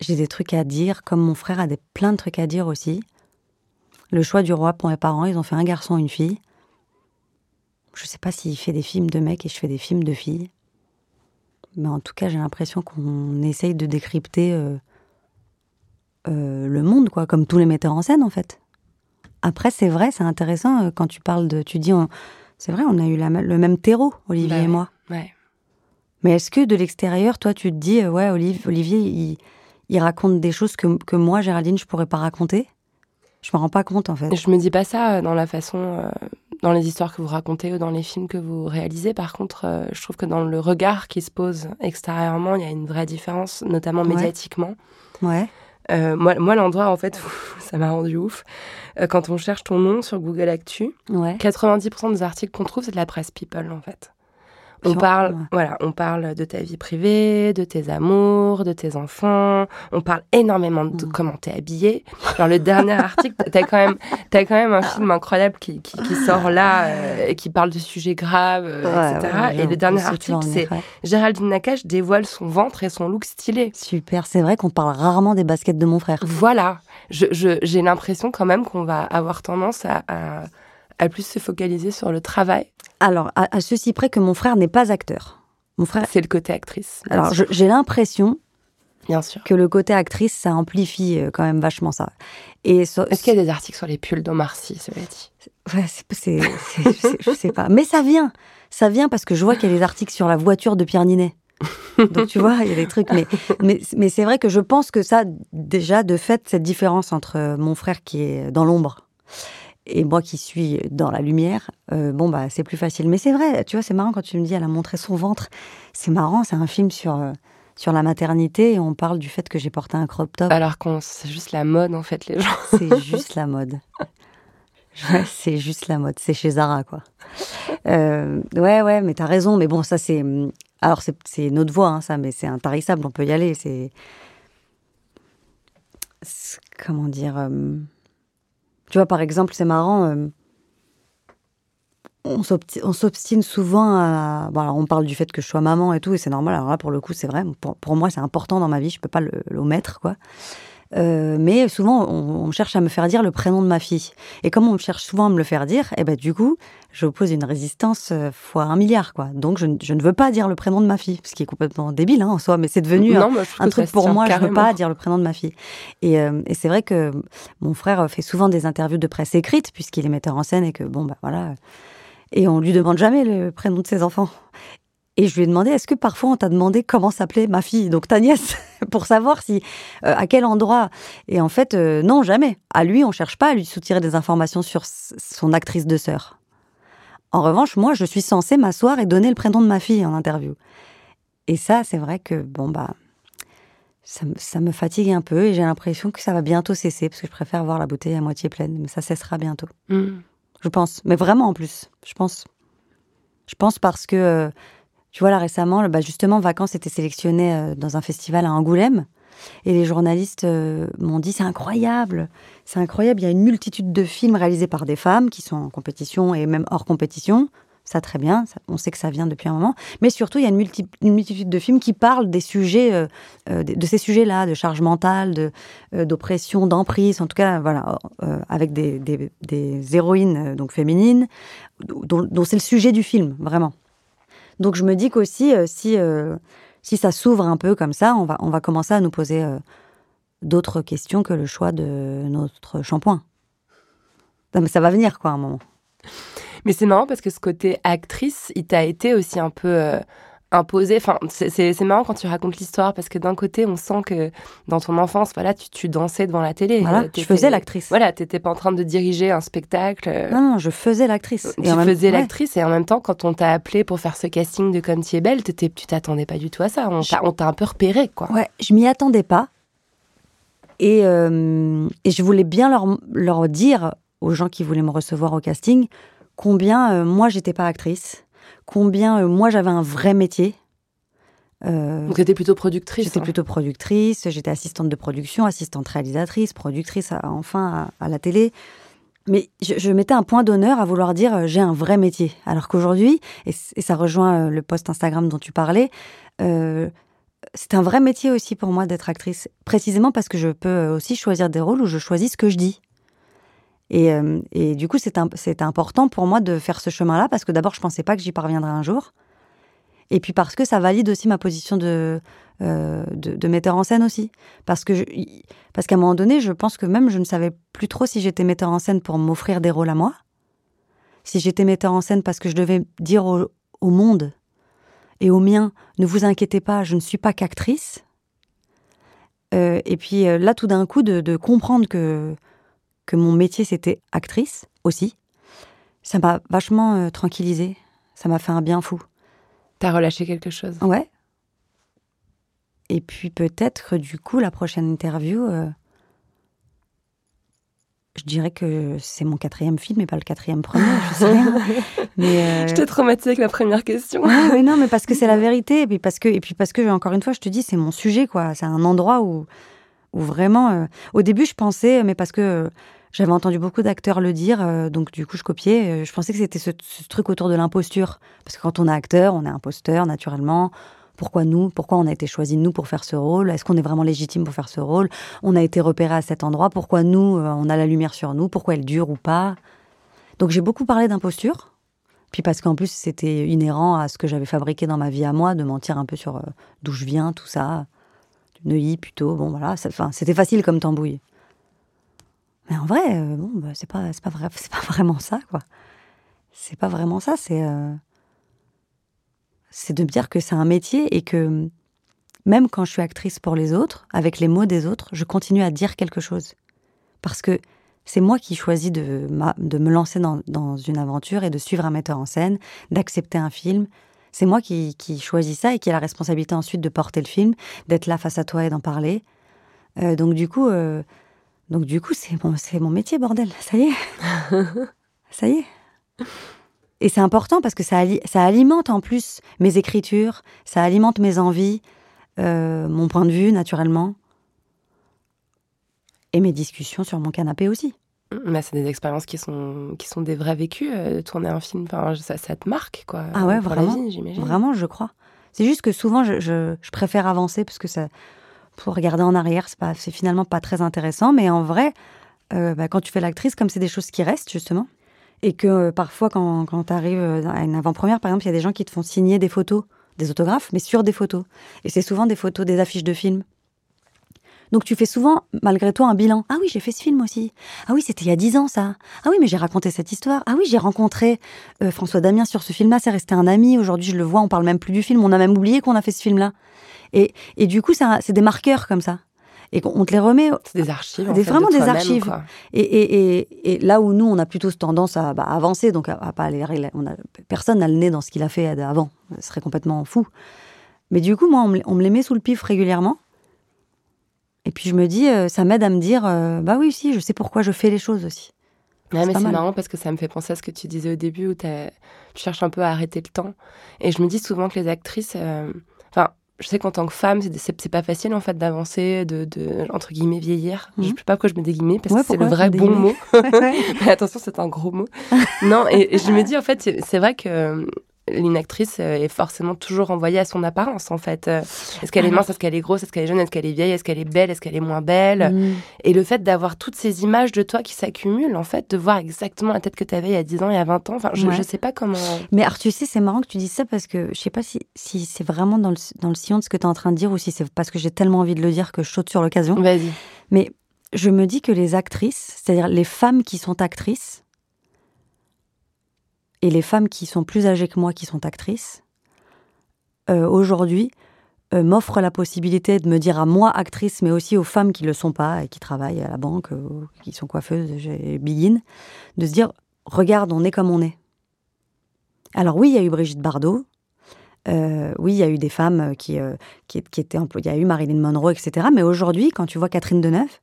j'ai des trucs à dire, comme mon frère a des, plein de trucs à dire aussi. Le choix du roi pour mes parents, ils ont fait un garçon, une fille. Je sais pas s'il fait des films de mecs et je fais des films de filles. Mais en tout cas, j'ai l'impression qu'on essaye de décrypter euh, euh, le monde, quoi, comme tous les metteurs en scène, en fait. Après, c'est vrai, c'est intéressant euh, quand tu parles de. Tu dis, c'est vrai, on a eu le même terreau, Olivier bah et moi. Ouais. Mais est-ce que de l'extérieur, toi, tu te dis, ouais, Olivier, il, il raconte des choses que, que moi, Géraldine, je pourrais pas raconter. Je me rends pas compte, en fait. Je me dis pas ça euh, dans la façon, euh, dans les histoires que vous racontez ou dans les films que vous réalisez. Par contre, euh, je trouve que dans le regard qui se pose extérieurement, il y a une vraie différence, notamment médiatiquement. Ouais. moi, moi l'endroit, en fait, ça m'a rendu ouf. quand on cherche ton nom sur Google Actu, ouais. 90% des articles qu'on trouve, c'est de la presse people, en fait. On parle, voilà, on parle de ta vie privée, de tes amours, de tes enfants. On parle énormément de mm. comment t'es habillée. Alors le dernier article, t'as quand même, as quand même un film incroyable qui, qui, sort là euh, et qui parle de sujets graves, euh, etc. et le dernier article, c'est Géraldine Nakache dévoile son ventre et son look stylé. Super, c'est vrai qu'on parle rarement des baskets de mon frère. Voilà, j'ai je, l'impression quand même qu'on va avoir tendance à, à plus se focaliser sur le travail alors, à, ceci près que mon frère n'est pas acteur. Mon frère. C'est le côté actrice. Alors, j'ai l'impression. Bien sûr. Que le côté actrice, ça amplifie euh, quand même vachement ça. Et Est-ce qu'il y a des articles sur les pulls d'Omar Sy, cela dit? Ouais, c'est, je, sais, pas. Mais ça vient. Ça vient parce que je vois qu'il y a des articles sur la voiture de Pierre Ninet. Donc tu vois, il y a des trucs. Mais, mais, mais c'est vrai que je pense que ça, déjà, de fait, cette différence entre mon frère qui est dans l'ombre et moi qui suis dans la lumière, euh, bon bah c'est plus facile. Mais c'est vrai, tu vois, c'est marrant quand tu me dis elle a montré son ventre. C'est marrant, c'est un film sur euh, sur la maternité et on parle du fait que j'ai porté un crop top. Alors qu'on c'est juste la mode en fait les gens. c'est juste la mode. c'est juste la mode. C'est chez Zara quoi. Euh, ouais ouais, mais t'as raison. Mais bon ça c'est alors c'est notre voix hein, ça, mais c'est intarissable. On peut y aller. C'est comment dire. Tu vois, par exemple, c'est marrant. Euh, on s'obstine souvent à. Bon, on parle du fait que je sois maman et tout, et c'est normal. Alors là, pour le coup, c'est vrai. Pour, moi, c'est important dans ma vie. Je peux pas l'omettre, quoi. Euh, mais souvent, on, cherche à me faire dire le prénom de ma fille. Et comme on cherche souvent à me le faire dire, eh ben du coup, j'oppose une résistance euh, fois un milliard, quoi. Donc, je, ne veux pas dire le prénom de ma fille, ce qui est complètement débile hein, en soi, mais c'est devenu un, truc pour moi. Je ne veux pas dire le prénom de ma fille. Et, euh, et c'est vrai que mon frère fait souvent des interviews de presse écrites, puisqu'il est metteur en scène et que bon, bah voilà. Et on lui demande jamais le prénom de ses enfants. Et je lui ai demandé, est-ce que parfois on t'a demandé comment s'appelait ma fille, donc ta nièce, pour savoir si, euh, à quel endroit Et en fait, euh, non, jamais. À lui, on cherche pas à lui soutirer des informations sur son actrice de sœur. En revanche, moi, je suis censée m'asseoir et donner le prénom de ma fille en interview. Et ça, c'est vrai que, bon, bah, ça, me fatigue un peu et j'ai l'impression que ça va bientôt cesser parce que je préfère voir la bouteille à moitié pleine, mais ça cessera bientôt. Mm. Je pense. Mais vraiment en plus, je pense. Je pense parce que euh, tu vois, là récemment, bah, justement, Vacances était sélectionné euh, dans un festival à Angoulême. Et les journalistes euh, m'ont dit c'est incroyable, c'est incroyable. Il y a une multitude de films réalisés par des femmes qui sont en compétition et même hors compétition. Ça très bien, on sait que ça vient depuis un moment. Mais surtout, il y a une, multitude de films qui parlent des sujets, euh, de, ces sujets-là, de charge mentale, d'oppression, d'emprise. En tout cas, voilà, avec des, des, héroïnes donc féminines, dont c'est le sujet du film, vraiment. Donc je me dis qu'aussi, euh, si, euh, si ça s'ouvre un peu comme ça, on va, commencer à nous poser euh, d'autres questions que le choix de notre shampoing. ça va venir, quoi, à un moment. Mais c'est marrant parce que ce côté actrice, il t'a été aussi un peu imposé. Enfin, c'est marrant quand tu racontes l'histoire parce que d'un côté, on sent que dans ton enfance, voilà, tu, tu dansais devant la télé. Voilà, tu faisais l'actrice. Voilà, t'étais pas en train de diriger un spectacle. Non, non, je faisais l'actrice. Tu faisais l'actrice et en même temps, quand on t'a appelé pour faire ce casting de Comme tu es belle, tu t'attendais pas du tout à ça. On t'a un peu repéré, quoi. Ouais, je m'y attendais pas. Et, euh, et je voulais bien leur, leur dire aux gens qui voulaient me recevoir au casting combien euh, moi j'étais pas actrice combien euh, moi j'avais un vrai métier. Euh, Donc, tu plutôt productrice J'étais hein. plutôt productrice, j'étais assistante de production, assistante réalisatrice, productrice enfin à, la télé. Mais je, mettais un point d'honneur à vouloir dire euh, j'ai un vrai métier. Alors qu'aujourd'hui, et, ça rejoint le post Instagram dont tu parlais, c'est un vrai métier aussi pour moi d'être actrice. Précisément parce que je peux aussi choisir des rôles où je choisis ce que je dis. Euh, et, du coup, c'est important pour moi de faire ce chemin-là parce que d'abord, je pensais pas que j'y parviendrais un jour. Et puis parce que ça valide aussi ma position de, euh, de, metteur en scène aussi. Parce que qu'à un moment donné, je pense que même je ne savais plus trop si j'étais metteur en scène pour m'offrir des rôles à moi, si j'étais metteur en scène parce que je devais dire au, monde et au mien, ne vous inquiétez pas, je ne suis pas qu'actrice. Euh, et puis là, tout d'un coup, de comprendre que que mon métier c'était actrice aussi, ça m'a vachement euh, tranquillisée. Ça m'a fait un bien fou. T'as relâché quelque chose? Ouais. Et puis peut-être du coup la prochaine interview, euh, je dirais que c'est mon quatrième film et pas le quatrième premier, je sais rien. mais euh, Je t'ai traumatisée avec la première question. ouais, non, mais parce que c'est la vérité et puis parce que et puis parce que encore une fois, je te dis, c'est mon sujet quoi. C'est un endroit où où vraiment, au début, je pensais, mais parce que j'avais entendu beaucoup d'acteurs le dire, euh, donc du coup je copiais. Euh, je pensais que c'était ce, truc autour de l'imposture. Parce que quand on est acteur, on est imposteur naturellement. Pourquoi nous? Pourquoi on a été choisi nous pour faire ce rôle? Est-ce qu'on est vraiment légitime pour faire ce rôle? On a été repéré à cet endroit. Pourquoi nous, euh, on a la lumière sur nous? Pourquoi elle dure ou pas? Donc j'ai beaucoup parlé d'imposture. Puis parce qu'en plus c'était inhérent à ce que j'avais fabriqué dans ma vie à moi, de mentir un peu sur d'où je viens, tout ça. Neuilly plutôt, bon voilà, c'était facile comme tambouille. Mais en vrai, euh, bon, bah, c'est pas, c'est pas vrai, c'est pas vraiment ça, quoi. C'est pas vraiment ça. C'est, euh, c'est de me dire que c'est un métier et que même quand je suis actrice pour les autres, avec les mots des autres, je continue à dire quelque chose. Parce que C'est moi qui choisis de, de me lancer dans, dans, une aventure et de suivre un metteur en scène, d'accepter un film. C'est moi qui, qui, choisis ça et qui a la responsabilité ensuite de porter le film, d'être là face à toi et d'en parler. Euh, donc du coup, euh, donc du coup, c'est mon, c'est mon métier, bordel. Ça y est, ça y est. Et c'est important parce que ça, ça alimente en plus mes écritures, ça alimente mes envies, euh, mon point de vue naturellement, et mes discussions sur mon canapé aussi. Mais c'est des expériences qui sont, qui sont des vrais vécus, euh, tourner un film, ça, ça, te marque, quoi. Ah ouais, vraiment, vraiment, je crois. C'est juste que souvent, je, je, je, préfère avancer parce que ça, pour regarder en arrière, c'est, finalement pas très intéressant. Mais en vrai, euh, bah, quand tu fais l'actrice, comme c'est des choses qui restent, justement, et que euh, parfois, quand, quand tu arrives à une avant-première, par exemple, il y a des gens qui te font signer des photos, des autographes, mais sur des photos. Et c'est souvent des photos des affiches de films. Donc tu fais souvent, malgré toi, un bilan. Ah oui, j'ai fait ce film aussi. Ah oui, c'était il y a dix ans, ça. Ah oui, mais j'ai raconté cette histoire. Ah oui, j'ai rencontré euh, François Damien sur ce film-là, c'est resté un ami. Aujourd'hui, je le vois, on parle même plus du film. On a même oublié qu'on a fait ce film-là. Et, et du coup, c'est des marqueurs comme ça. Et on te les remet. C'est des archives. C'est vraiment des archives. Et, et, et, là où nous, on a plutôt tendance à bah, avancer, donc à, pas aller. On a, personne n'a le nez dans ce qu'il a fait avant. Ce serait complètement fou. Mais du coup, moi, on me, on me les met sous le pif régulièrement. Et puis je me dis, euh, ça m'aide à me dire, euh, bah oui, si, je sais pourquoi je fais les choses aussi. Ouais, mais c'est marrant parce que ça me fait penser à ce que tu disais au début où tu cherches un peu à arrêter le temps. Et je me dis souvent que les actrices. euh, Enfin, je sais qu'en tant que femme, c'est pas facile en fait d'avancer, de, de, entre guillemets vieillir. Je sais pas pourquoi je mets des guillemets parce que c'est le vrai bon mot. mais attention, c'est un gros mot. non, et, et, je me dis en fait, c'est vrai que une actrice euh, est forcément toujours envoyée à son apparence, en fait. Euh, est-ce qu'elle est mince, est-ce qu'elle est grosse, est-ce qu'elle est jeune, est-ce qu'elle est vieille, est-ce qu'elle est belle, est-ce qu'elle est moins belle? Mm. Et le fait d'avoir toutes ces images de toi qui s'accumulent, en fait, de voir exactement la tête que tu avais il y a 10 ans, il y a 20 ans, enfin, je, ne sais pas comment... Mais alors, tu sais, c'est marrant que tu dises ça parce que je sais pas si, si c'est vraiment dans le, dans le sillon de ce que tu es en train de dire ou si c'est parce que j'ai tellement envie de le dire que je saute sur l'occasion. Vas-y. Mais je me dis que les actrices, c'est-à-dire les femmes qui sont actrices, et les femmes qui sont plus âgées que moi, qui sont actrices, euh, aujourd'hui, euh, m'offrent la possibilité de me dire à moi, actrice, mais aussi aux femmes qui ne le sont pas et qui travaillent à la banque, euh, qui sont coiffeuses, biguines, de se dire, regarde, on est comme on est. Alors oui, il y a eu Brigitte Bardot, oui, il y a eu des femmes qui, qui, étaient employées, il y a eu Marilyn Monroe, etc. Mais aujourd'hui, quand tu vois Catherine Deneuve,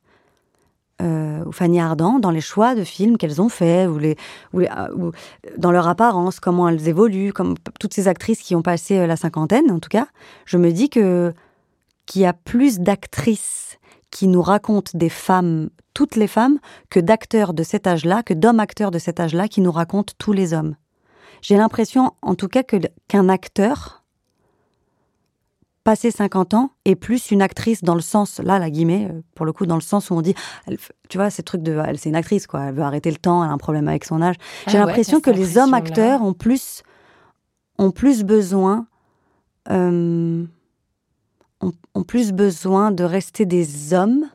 euh, ou Fanny Ardant dans les choix de films qu'elles ont faits, ou, les, ou, ou, dans leur apparence, comment elles évoluent, comme toutes ces actrices qui ont passé euh, la cinquantaine, en tout cas, je me dis que qu'il y a plus d'actrices qui nous racontent des femmes, toutes les femmes, que d'acteurs de cet âge-là, que d'hommes acteurs de cet âge-là qui nous racontent tous les hommes. J'ai l'impression, en tout cas, que qu'un acteur passé 50 ans et plus une actrice dans le sens, là, la guillemets, euh, pour le coup, dans le sens où on dit, tu vois, ces trucs de, elle, c'est une actrice, quoi, elle veut arrêter le temps, elle a un problème avec son âge. J'ai ah l'impression que les hommes acteurs ont plus, ont plus besoin, euh, ont, plus besoin de rester des hommes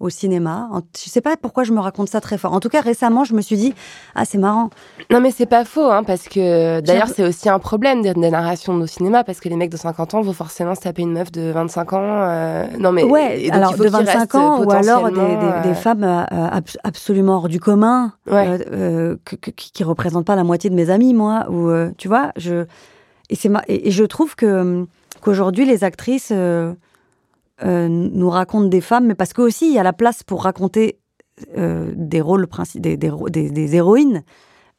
au cinéma. Je sais pas pourquoi je me raconte ça très fort. En tout cas, récemment, je me suis dit, ah, c'est marrant. Non, mais c'est pas faux, hein, parce que d'ailleurs, c'est aussi un problème des, narrations de nos cinémas, parce que les mecs de 50 ans vont forcément se taper une meuf de 25 ans. Euh, non, mais. Ouais, alors de 25 ans, ou alors des, des, euh, femmes euh, absolument hors du commun, qui, ne représentent pas la moitié de mes amis, moi, ou, tu vois, je. Et, c'est et, je trouve que qu'aujourd'hui, les actrices. Euh, nous raconte des femmes, mais parce qu'aussi il y a la place pour raconter euh, des rôles des, des, des, héroïnes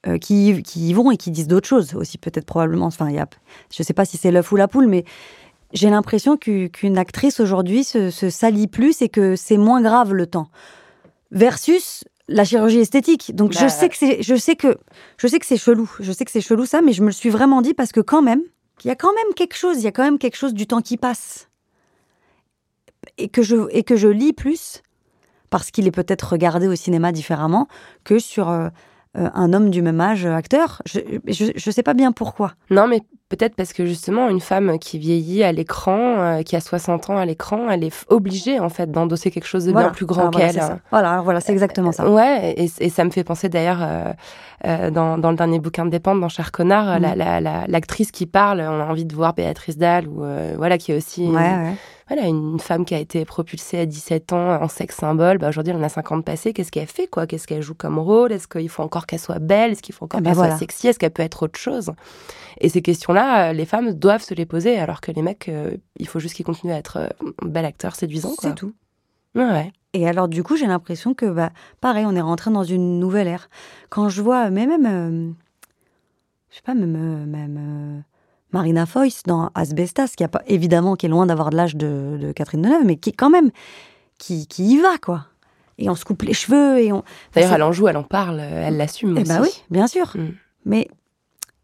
euh, qui, qui, y vont et qui disent d'autres choses aussi, peut-être probablement. Enfin, y a, je ne sais pas si c'est l'œuf ou la poule, mais j'ai l'impression qu'une actrice aujourd'hui se, se, salit plus et que c'est moins grave le temps. Versus la chirurgie esthétique. Donc je bah, sais que c'est, je sais que, je sais que c'est chelou. Je sais que c'est chelou ça, mais je me le suis vraiment dit parce que quand même, il y a quand même quelque chose. Il y a quand même quelque chose du temps qui passe et que je, et que je lis plus, parce qu'il est peut-être regardé au cinéma différemment que sur euh, euh, un homme du même âge acteur. Je ne sais pas bien pourquoi. Non, mais Peut-être parce que justement, une femme qui vieillit à l'écran, euh, qui a 60 ans à l'écran, elle est obligée en fait d'endosser quelque chose de bien plus grand qu'elle. Voilà, voilà, c'est exactement ça. Ouais, et, ça me fait penser d'ailleurs euh, euh, dans, dans, le dernier bouquin de Dépendre, dans Cher Connard, mm. l'actrice la, qui parle, on a envie de voir Béatrice Dalle, ou voilà, qui est aussi voilà, une femme qui a été propulsée à 17 ans en sexe symbole, bah aujourd'hui elle en a 50 passés, qu'est-ce qu'elle fait quoi? Qu'est-ce qu'elle joue comme rôle? Est-ce qu'il faut encore qu'elle soit belle? Est-ce qu'il faut encore ah, qu'elle soit sexy? Est-ce qu'elle peut être autre chose? Et ces questions-là, euh, les femmes doivent se les poser, alors que les mecs, euh, il faut juste qu'ils continuent à être euh, bel acteur séduisant. C'est tout. Ouais. Et alors du coup, j'ai l'impression que, bah, pareil, on est rentré dans une nouvelle ère. Quand je vois, mais même, je sais pas, même, même Marina Foïs dans Asbestas, qui a pas, évidemment, qui est loin d'avoir de l'âge de, Catherine Deneuve, mais qui quand même, qui, qui y va, quoi. Et on se coupe les cheveux et on. D'ailleurs, elle en joue, elle en parle, elle l'assume. Eh ben oui, bien sûr. Mm. Mais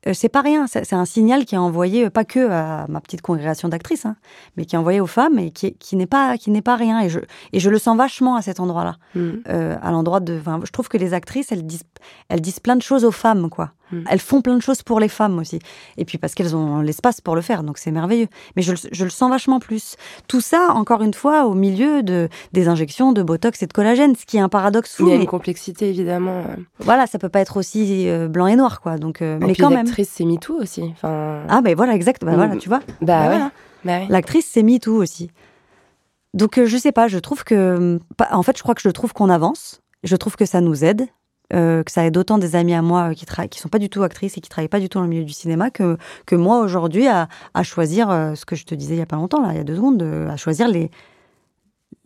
euh, c'est pas rien. C'est un signal qui est envoyé euh, pas que à ma petite congrégation d'actrices, hein, mais qui est envoyé aux femmes et qui, qui n'est pas qui n'est pas rien. Et je et je le sens vachement à cet endroit-là, mm. euh, à l'endroit de. je trouve que les actrices, elles disent elles disent plein de choses aux femmes, quoi. Mm. Elles font plein de choses pour les femmes aussi. Et puis parce qu'elles ont l'espace pour le faire, donc c'est merveilleux. Mais je, je, le sens vachement plus. Tout ça, encore une fois, au milieu de des injections de botox et de collagène, ce qui est un paradoxe fou. Il y a une complexité évidemment. Voilà, ça peut pas être aussi blanc et noir, quoi. Donc, mais quand même l'actrice c'est MeToo aussi. Enfin... Ah ben voilà, exact. Bah, voilà, mm. tu vois. Bah, bah, bah L'actrice c'est MeToo aussi. Donc euh, je sais pas, je trouve que... En fait, je crois que je trouve qu'on avance. Je trouve que ça nous aide. Euh, que ça aide autant des amis à moi euh, qui ne qui sont pas du tout actrices et qui travaillent pas du tout dans le milieu du cinéma que, que moi aujourd'hui à, à, choisir ce que je te disais il y a pas longtemps là il y a deux secondes à choisir les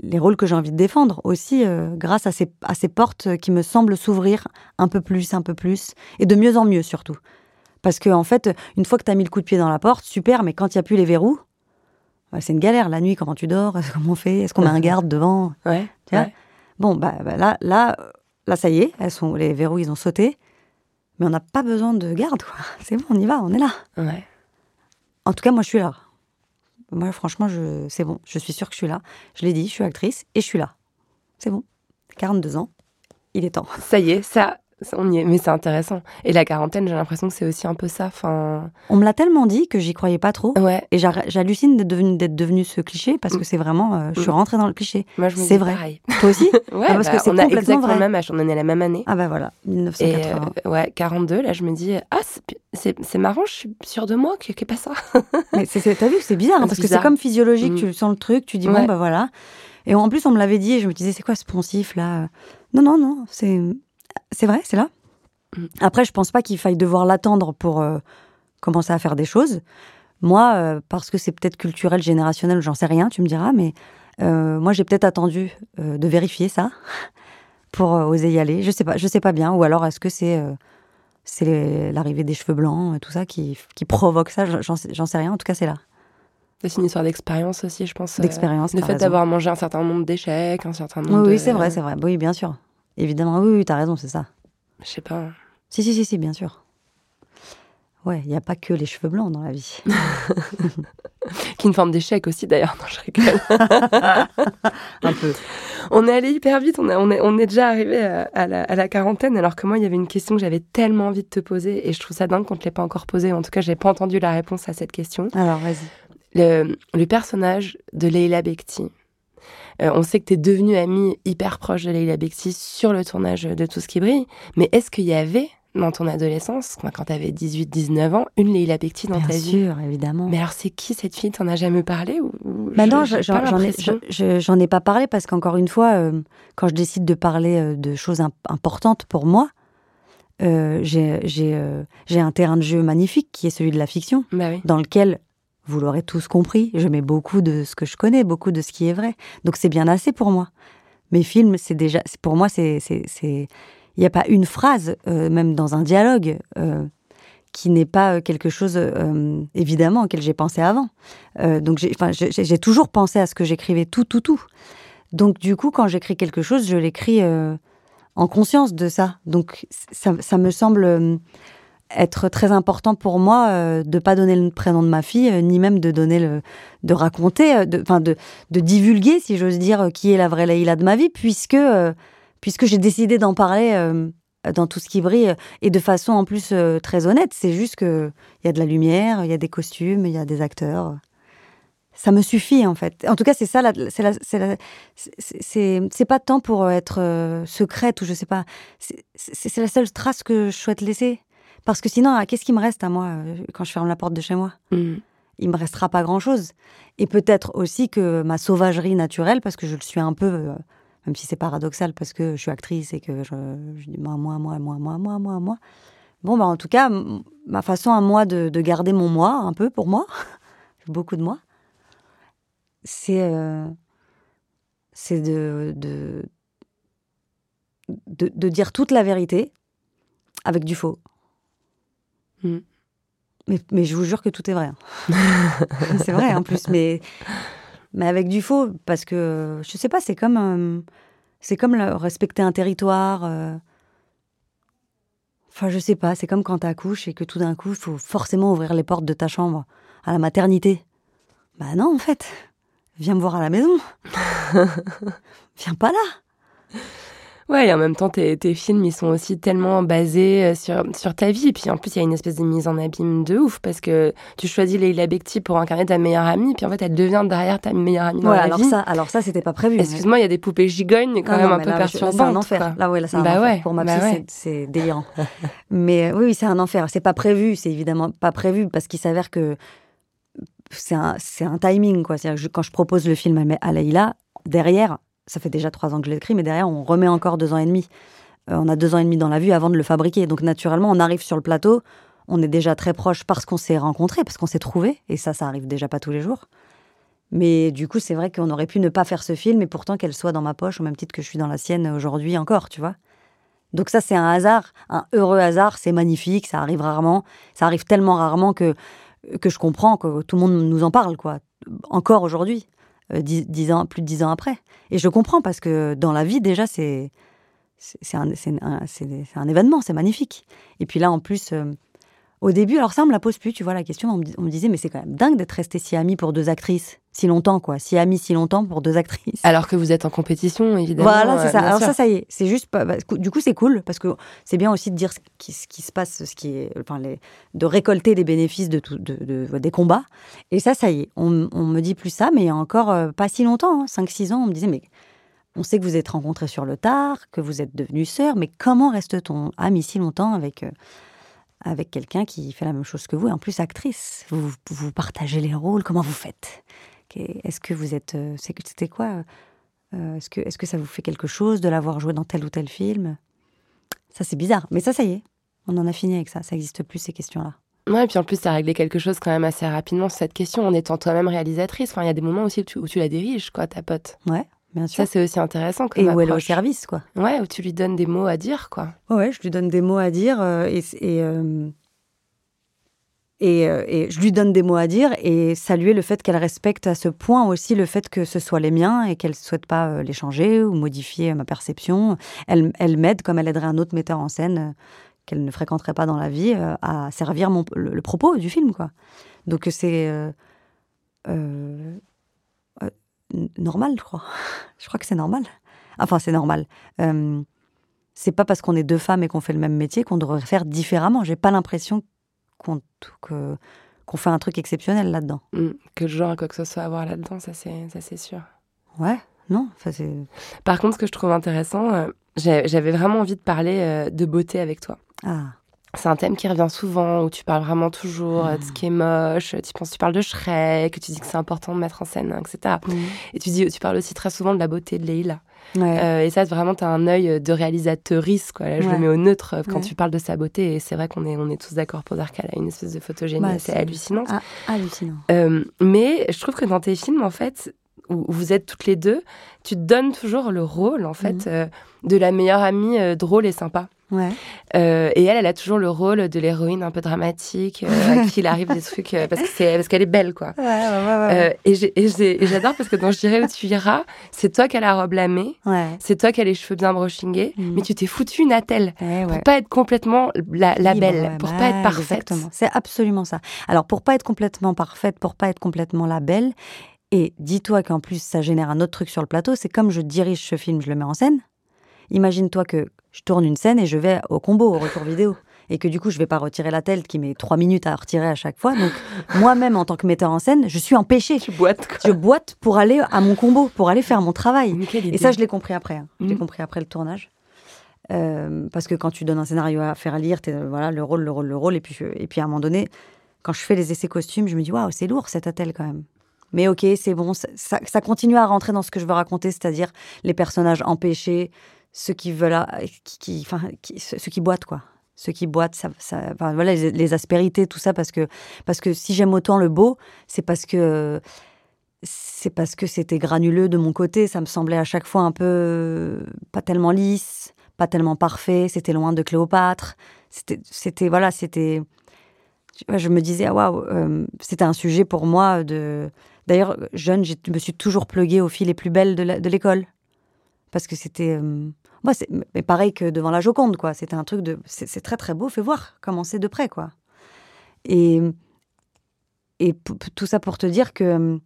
les rôles que j'ai envie de défendre aussi grâce à ces, à ces portes qui me semblent s'ouvrir un peu plus un peu plus et de mieux en mieux surtout. Parce que, en fait, une fois que tu as mis le coup de pied dans la porte, super, mais quand il n'y a plus les verrous, bah, c'est une galère. La nuit, comment tu dors? Comment on fait? Est-ce qu'on met un garde devant? Ouais. Bon, bah, bah, là, là, là, ça y est, elles sont, les verrous, ils ont sauté. Mais on n'a pas besoin de garde, quoi. C'est bon, on y va, on est là. Ouais. En tout cas, moi, je suis là. Moi, franchement, je, c'est bon. Je suis sûre que je suis là. Je l'ai dit, je suis actrice et je suis là. C'est bon. 42 ans. Il est temps. Ça y est, ça, on y est, mais c'est intéressant. Et la quarantaine, j'ai l'impression que c'est aussi un peu ça. Enfin, on me l'a tellement dit que j'y croyais pas trop. Ouais. Et j'hallucine d'être devenu, devenu ce cliché parce que mm. c'est vraiment, euh, je suis mm. rentrée dans le cliché. Moi, je me c'est vrai. Pareil. Toi aussi Ouais. Ah, parce que bah, c'est on a exactement le même âge. On est la même année. Ah bah voilà, 1980. Et, euh, ouais, 42. Là, je me dis, ah, c'est marrant. Je suis sûre de moi qu'il n'y pas ça. mais t'as vu, c'est bizarre hein, parce que c'est comme physiologique. Mm. Tu sens le truc, tu dis bon bah voilà. Et en plus, on me l'avait dit et je me disais, c'est quoi ce poncif là? Non, non, non, c'est c'est vrai, c'est là. Après, je pense pas qu'il faille devoir l'attendre pour euh, commencer à faire des choses. Moi, euh, parce que c'est peut-être culturel, générationnel, j'en sais rien, tu me diras, mais euh, moi, j'ai peut-être attendu de vérifier ça pour oser y aller. Je sais pas, je sais pas bien. Ou alors, est-ce que c'est c'est l'arrivée des cheveux blancs et tout ça qui, qui provoque ça? J'en sais, sais, rien. En tout cas, c'est là. C'est une histoire d'expérience aussi, je pense. D'expérience. le fait d'avoir mangé un certain nombre d'échecs, un certain nombre. Oui, oui c'est vrai, c'est vrai. Oui, bien sûr. Évidemment, oui, oui, t'as raison, c'est ça. Je sais pas. Si, si, si, si, bien sûr. Ouais, il n'y a pas que les cheveux blancs dans la vie. qui est une forme d'échec aussi, d'ailleurs. Non, je rigole. Un peu. On est allé hyper vite. On, on, est, on est déjà arrivé à, la, quarantaine, alors que moi, il y avait une question que j'avais tellement envie de te poser, et je trouve ça dingue qu'on ne te l'ait pas encore posée. En tout cas, je n'ai pas entendu la réponse à cette question. Alors, vas-y. Le, le, personnage de Leila Bekti. Euh, on sait que tu es devenue amie hyper proche de Leila Bekti sur le tournage de Tout ce qui brille, mais est-ce qu'il y avait dans ton adolescence, quand tu avais 18-19 ans, une Leila Bekti dans ta vie. Bien sûr, évidemment. Mais alors, c'est qui cette fille? T'en as jamais parlé ou, bah non, j'en ai, pas parlé parce qu'encore une fois, euh, quand je décide de parler euh, de choses importantes pour moi, euh, j'ai un terrain de jeu magnifique qui est celui de la fiction, bah dans lequel, vous l'aurez tous compris, je mets beaucoup de ce que je connais, beaucoup de ce qui est vrai. Donc c'est bien assez pour moi. Mes films, c'est déjà, pour moi, c'est il n'y a pas une phrase, euh, même dans un dialogue, euh, qui n'est pas euh, quelque chose, évidemment, auquel j'ai pensé avant. donc j'ai toujours pensé à ce que j'écrivais, tout, tout, tout. Donc du coup, quand j'écris quelque chose, je l'écris en conscience de ça. Donc ça, me semble être très important pour moi de pas donner le prénom de ma fille, ni même de donner le, de raconter, de, enfin de, de divulguer, si j'ose dire, qui est la vraie Leïla de ma vie, puisque puisque j'ai décidé d'en parler euh, dans tout ce qui brille et de façon en plus très honnête. C'est juste que il y a de la lumière, il y a des costumes, il y a des acteurs. Ça me suffit en fait. En tout cas, c'est ça. C'est pas tant pour être secrète ou je sais pas. C'est la seule trace que je souhaite laisser. Parce que sinon, qu'est-ce qui me reste à moi quand je ferme la porte de chez moi? Mmh. Il me restera pas grand-chose. Et peut-être aussi que ma sauvagerie naturelle, parce que je le suis un peu même si c'est paradoxal parce que je suis actrice et que je, dis moi, moi, moi, moi, moi, moi, moi, moi. Bon, bah, en tout cas, ma façon à moi de, garder mon moi, un peu pour moi, beaucoup de moi, c'est euh, c'est de, de, de, dire toute la vérité avec du faux. Mm. Mais, mais, je vous jure que tout est vrai. Hein. c'est vrai en plus, mais mais avec du faux, parce que je sais pas, c'est comme euh, c'est comme respecter un territoire. Euh. Enfin, je sais pas, c'est comme quand t'accouches et que tout d'un coup, il faut forcément ouvrir les portes de ta chambre à la maternité. Bah non, en fait, viens me voir à la maison. viens pas là. Ouais, et en même temps, tes, tes, films, ils sont aussi tellement basés euh, sur, sur ta vie. Et puis en plus, il y a une espèce de mise en abîme de ouf parce que tu choisis Leila Bekti pour incarner ta meilleure amie. Puis en fait, elle devient derrière ta meilleure amie dans la alors vie. Ça, alors ça, c'était pas prévu. Excuse-moi, il y a des poupées gigognes quand même un peu perturbantes. C'est un enfer. Là, ouais, là, c'est un bah enfer. pour ma bah c'est délirant. Mais oui, oui, c'est un enfer. C'est pas prévu. C'est évidemment pas prévu parce qu'il s'avère que c'est un, un timing, quoi. Que quand je propose le film à Leila, derrière, ça fait déjà trois ans que je l'écris, mais derrière, on remet encore deux ans et demi. Euh, on a deux ans et demi dans la vue avant de le fabriquer. Donc, naturellement, on arrive sur le plateau, on est déjà très proche parce qu'on s'est rencontrés, parce qu'on s'est trouvés. Et ça, ça arrive déjà pas tous les jours. Mais du coup, c'est vrai qu'on aurait pu ne pas faire ce film, et pourtant qu'elle soit dans ma poche, au même titre que je suis dans la sienne aujourd'hui encore, tu vois. Donc ça, c'est un hasard, un heureux hasard, c'est magnifique, ça arrive rarement. Ça arrive tellement rarement que, que je comprends que tout le monde nous en parle, quoi. Encore aujourd'hui. Euh, dix, ans, plus de dix ans après. Et je comprends parce que dans la vie, déjà, c'est c'est un, un, un, événement, c'est magnifique. Et puis là, en plus, euh, au début, alors ça, on me la pose plus, tu vois, la question, on me, disait, mais c'est quand même dingue d'être resté si amis pour deux actrices, si longtemps, quoi, si amis si longtemps pour deux actrices. Alors que vous êtes en compétition, évidemment. Voilà, c'est ça. Alors ça, ça y est, c'est juste, bah, du coup, c'est cool, parce que c'est bien aussi de dire ce qui, ce qui, se passe, ce qui est, enfin, les, de récolter les bénéfices de, tout, de, des combats. Et ça, ça y est, on, on me dit plus ça, mais il y a encore euh, pas si longtemps, 5-6 hein, ans, on me disait, mais on sait que vous êtes rencontrés sur le tard, que vous êtes devenus sœurs, mais comment reste-t-on amis si longtemps avec... Euh, avec quelqu'un qui fait la même chose que vous, et en plus actrice. Vous, vous partagez les rôles, comment vous faites? Est-ce que vous êtes... Euh, c'était quoi euh, Est-ce que, est que ça vous fait quelque chose de l'avoir joué dans tel ou tel film? Ça, c'est bizarre. Mais ça, ça y est. On en a fini avec ça. Ça n'existe plus, ces questions-là. Ouais, et puis en plus, tu as réglé quelque chose quand même assez rapidement, cette question, en étant toi-même réalisatrice. Enfin, il y a des moments aussi où tu, où tu la diriges, quoi, ta pote. Ouais. Ça, c'est aussi intéressant. Comme et où elle est au service, quoi. Ouais, où tu lui donnes des mots à dire, quoi. Ouais, je lui donne des mots à dire euh, et, et, euh, euh, et, je lui donne des mots à dire et saluer le fait qu'elle respecte à ce point aussi le fait que ce soit les miens et qu'elle ne souhaite pas les changer ou modifier ma perception. Elle, elle m'aide comme elle aiderait un autre metteur en scène qu'elle ne fréquenterait pas dans la vie à servir mon, le, propos du film, quoi. Donc c'est normal, je crois. je crois que c'est normal. Enfin, c'est normal. Euh, c'est pas parce qu'on est deux femmes et qu'on fait le même métier qu'on devrait faire différemment. J'ai pas l'impression qu'on qu'on fait un truc exceptionnel là-dedans. Mm. que le genre a quoi que ce soit à voir là-dedans, ça c'est ça c'est sûr. Ouais, non, ça c'est. Par contre, ce que je trouve intéressant, euh, j'avais vraiment envie de parler euh, de beauté avec toi. Ah c'est un thème qui revient souvent, où tu parles vraiment toujours euh, de ce qui est moche, tu penses, tu parles de Shrek, tu dis que c'est important de mettre en scène, etc. Et tu dis, tu parles aussi très souvent de la beauté de Leila. Euh, et ça, vraiment, tu as un œil de réalisatrice, quoi. Là, je le mets au neutre euh, quand tu parles de sa beauté. Et c'est vrai qu'on est, on est tous d'accord pour dire qu'elle a une espèce de photogénie bah, assez hallucinante. Ah, hallucinant. mais je trouve que dans tes films, en fait, où vous êtes toutes les deux, tu te donnes toujours le rôle, en fait, mhm. de la meilleure amie drôle et sympa. Ouais. Euh, et elle, elle a toujours le rôle de l'héroïne un peu dramatique, euh, à qui il arrive des trucs euh, parce que c'est parce qu'elle est belle, quoi. Ouais, ouais, ouais, et j'adore parce que dans Je dirais où tu iras, c'est toi qui as la robe lamée, c'est toi qui as les cheveux bien brushingés, mm. mais tu t'es foutu une attelle eh pour pas être complètement la, la belle, pour pas être parfaite. C'est absolument ça. Alors pour pas être complètement parfaite, pour pas être complètement la belle. Et dis-toi qu'en plus, ça génère un autre truc sur le plateau. C'est comme je dirige ce film, je le mets en scène. Imagine-toi que je tourne une scène et je vais au combo, au retour vidéo. Et que du coup, je vais pas retirer la telle qui met trois minutes à retirer à chaque fois. Donc, moi-même, en tant que metteur en scène, je suis empêchée. Tu boites, quoi. Je boite pour aller à mon combo, pour aller faire mon travail. Et ça, je l'ai compris après. hein. Je l'ai Mhm. compris après le tournage. Euh, parce que quand tu donnes un scénario à faire lire, euh, voilà, le rôle, le rôle, le rôle. Et puis, je- et puis à un moment donné, quand je fais les essais costumes, je me dis, waouh, c'est lourd cet attel quand même. Mais ok, c'est bon, ça continue à rentrer dans ce que je veux raconter, c'est-à-dire les personnages empêchés, ceux qui veulent, à- qui, qui- enfin, qui- ceux qui boitent, quoi. Ceux qui boitent, ça, ça- enfin, voilà, les, aspérités, tout ça, parce que, parce que si j'aime autant le beau, c'est parce que c'est parce que c'était granuleux de mon côté. Ça me semblait à chaque fois un peu euh, pas tellement lisse, pas tellement parfait. C'était loin de Cléopâtre. C'était, c'était voilà, c'était. Je me disais, waouh, euh, c'était un sujet pour moi de. D'ailleurs, jeune, je me suis toujours pluguée aux filles les plus belles de, de l'école. Parce que c'était. euh, moi, c'est pareil que devant la Joconde, quoi. C'était un truc de. C'est, très, très beau. Fais voir comment c'est de près, quoi. Et. Et tout ça pour te dire que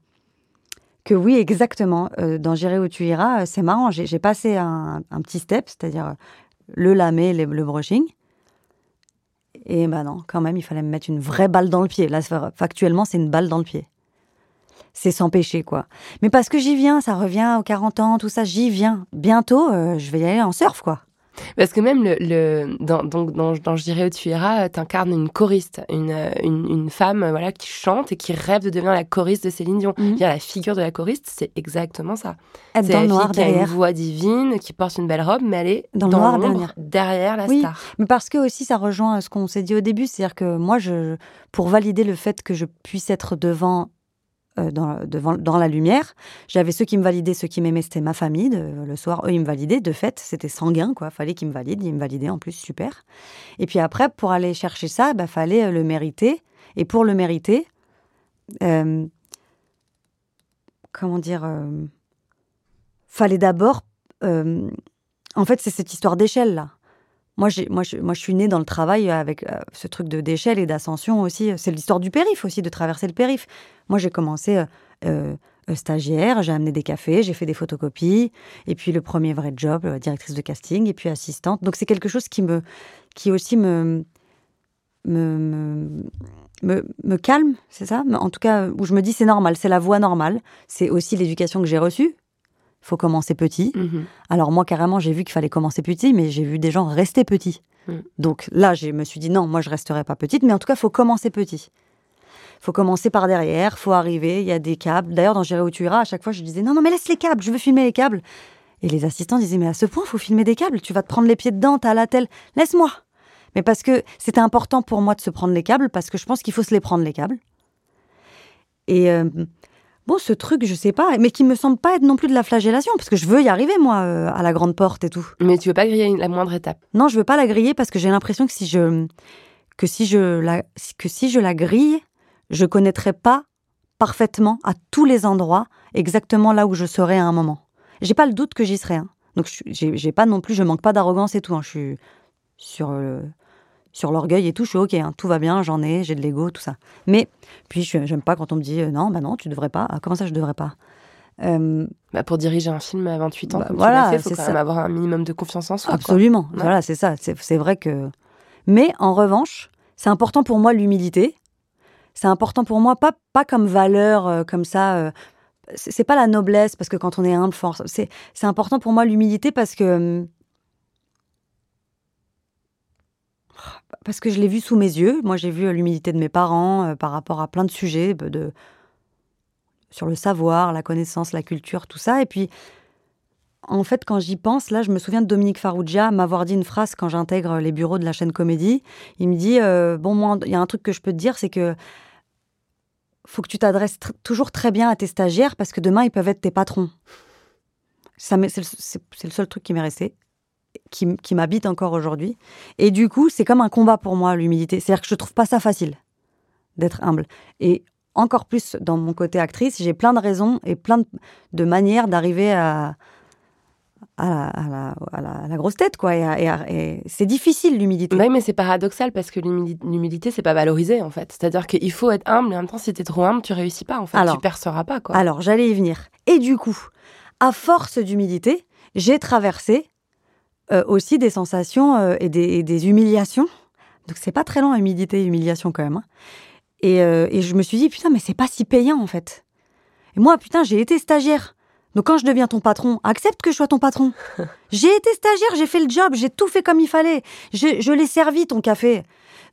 que oui, exactement. Euh, dans J'irai où tu iras, euh, c'est marrant. J'ai passé un, un petit step, c'est-à-dire euh, le lamé, le, le brushing. Et ben non, quand même, il fallait me mettre une vraie balle dans le pied. Là, factuellement, c'est une balle dans le pied. C'est péché, quoi. Mais parce que j'y viens, ça revient aux 40 ans, tout ça, j'y viens. Bientôt, euh, je vais y aller en surf, quoi. Parce que même le, le dans, dans, dans Je dirais où tu iras, t'incarnes une choriste, une, euh, une, une femme euh, voilà qui chante et qui rêve de devenir la choriste de Céline Dion. Mhm. La figure de la choriste, c'est exactement ça. C'est dans la le fille noir qui a une derrière. voix divine, qui porte une belle robe, mais elle est Dans le noir derrière. derrière la Oui. star. Mais parce que aussi, ça rejoint euh, ce qu'on s'est dit au début, c'est-à-dire que moi, je, pour valider le fait que je puisse être devant, euh, dans, devant, dans la lumière, j'avais ceux qui me validaient, ceux qui m'aimaient, c'était ma famille. de- le soir, eux, ils me validaient. De fait, c'était sanguin, quoi. Fallait qu'ils me valident. Ils me validaient en plus, super. Et puis après, pour aller chercher ça, bah, fallait euh, le mériter. Et pour le mériter, euh, comment dire, euh, fallait d'abord. euh, en fait, c'est cette histoire d'échelle là. Moi, moi, je, moi, je suis née dans le travail avec euh, ce truc de d'échelle et d'ascension aussi. C'est l'histoire du périph aussi, de traverser le périph. Moi, j'ai commencé euh, euh, stagiaire, j'ai amené des cafés, j'ai fait des photocopies, et puis le premier vrai job, directrice de casting, et puis assistante. Donc c'est quelque chose qui me, qui aussi me, me, me, me calme, c'est ça? En tout cas, où je me dis c'est normal, c'est la voie normale. C'est aussi l'éducation que j'ai reçue. Il faut commencer petit. Mhm. Alors moi, carrément, j'ai vu qu'il fallait commencer petit, mais j'ai vu des gens rester petits. Mm. Donc là, je me suis dit non, moi, je resterai pas petite, mais en tout cas, il faut commencer petit. Il faut commencer par derrière, faut arriver, il y a des câbles. D'ailleurs, dans J'irai où tu iras, à chaque fois, je disais non, non, mais laisse les câbles, je veux filmer les câbles. Et les assistants disaient mais à ce point, il faut filmer des câbles, tu vas te prendre les pieds dedans, t'as la telle, laisse-moi. Mais parce que c'était important pour moi de se prendre les câbles, parce que je pense qu'il faut se les prendre les câbles. Et euh, bon, ce truc, je sais pas, mais qui me semble pas être non plus de la flagellation, parce que je veux y arriver, moi, euh, à la grande porte et tout. Mais tu veux pas griller la moindre étape. Non, je veux pas la griller parce que j'ai l'impression que si je que si je la que si je la grille, je connaîtrai pas parfaitement à tous les endroits exactement là où je serai à un moment. J'ai pas le doute que j'y serai. hein. Donc j'ai pas non plus, je manque pas d'arrogance et tout. hein. Je suis sur euh, sur l'orgueil et tout, je suis ok, hein. tout va bien, j'en ai, j'ai de l'ego, tout ça. Mais puis j'aime pas quand on me dit euh, non, bah non, tu devrais pas. Ah, comment ça, je devrais pas? Euh, Bah, pour diriger un film à 28 ans, Bah, comme voilà, tu fait, faut quand ça. même avoir un minimum de confiance en soi. Absolument. Voilà, c'est ça. C'est vrai que. Mais en revanche, c'est important pour moi l'humilité. C'est important pour moi, pas, pas comme valeur, euh, comme ça. euh, c'est pas la noblesse, parce que quand on est humble, force. C'est c'est important pour moi l'humilité parce que. Parce que je l'ai vu sous mes yeux. Moi, j'ai vu euh, l'humilité de mes parents euh, par rapport à plein de sujets, de, de- sur le savoir, la connaissance, la culture, tout ça. Et puis, en fait, quand j'y pense, là, je me souviens de Dominique Farrugia m'avoir dit une phrase quand j'intègre les bureaux de la chaîne Comédie. Il me dit euh, Bon, moi, il y a un truc que je peux te dire, c'est que faut que tu t'adresses toujours très bien à tes stagiaires parce que demain, ils peuvent être tes patrons. C'est le seul truc qui m'est resté, qui, m'habite encore aujourd'hui. Et du coup, c'est comme un combat pour moi, l'humilité. C'est-à-dire que je trouve pas ça facile d'être humble. Et encore plus dans mon côté actrice, j'ai plein de raisons et plein de, de manières d'arriver à, à la, à la- à la- à la grosse tête, quoi. Et, c'est difficile, l'humilité. Oui, mais c'est paradoxal parce que l'humili- l'humilité, c'est pas valorisé en fait. C'est-à-dire qu'il faut être humble et en même temps, si t'es trop humble, tu réussis pas en fait. Alors- tu perceras pas quoi. Alors, j'allais y venir. Et du coup, à force d'humilité, j'ai traversé euh, aussi des sensations euh, et, des, et des humiliations. Donc c'est pas très long, humilité et humiliation quand même. hein. Et, euh, et je me suis dit, putain, mais c'est pas si payant en fait. Et moi, putain, j'ai été stagiaire. Donc quand je deviens ton patron, accepte que je sois ton patron. j'ai été stagiaire, j'ai fait le job, j'ai tout fait comme il fallait. Je, je l'ai servi ton café.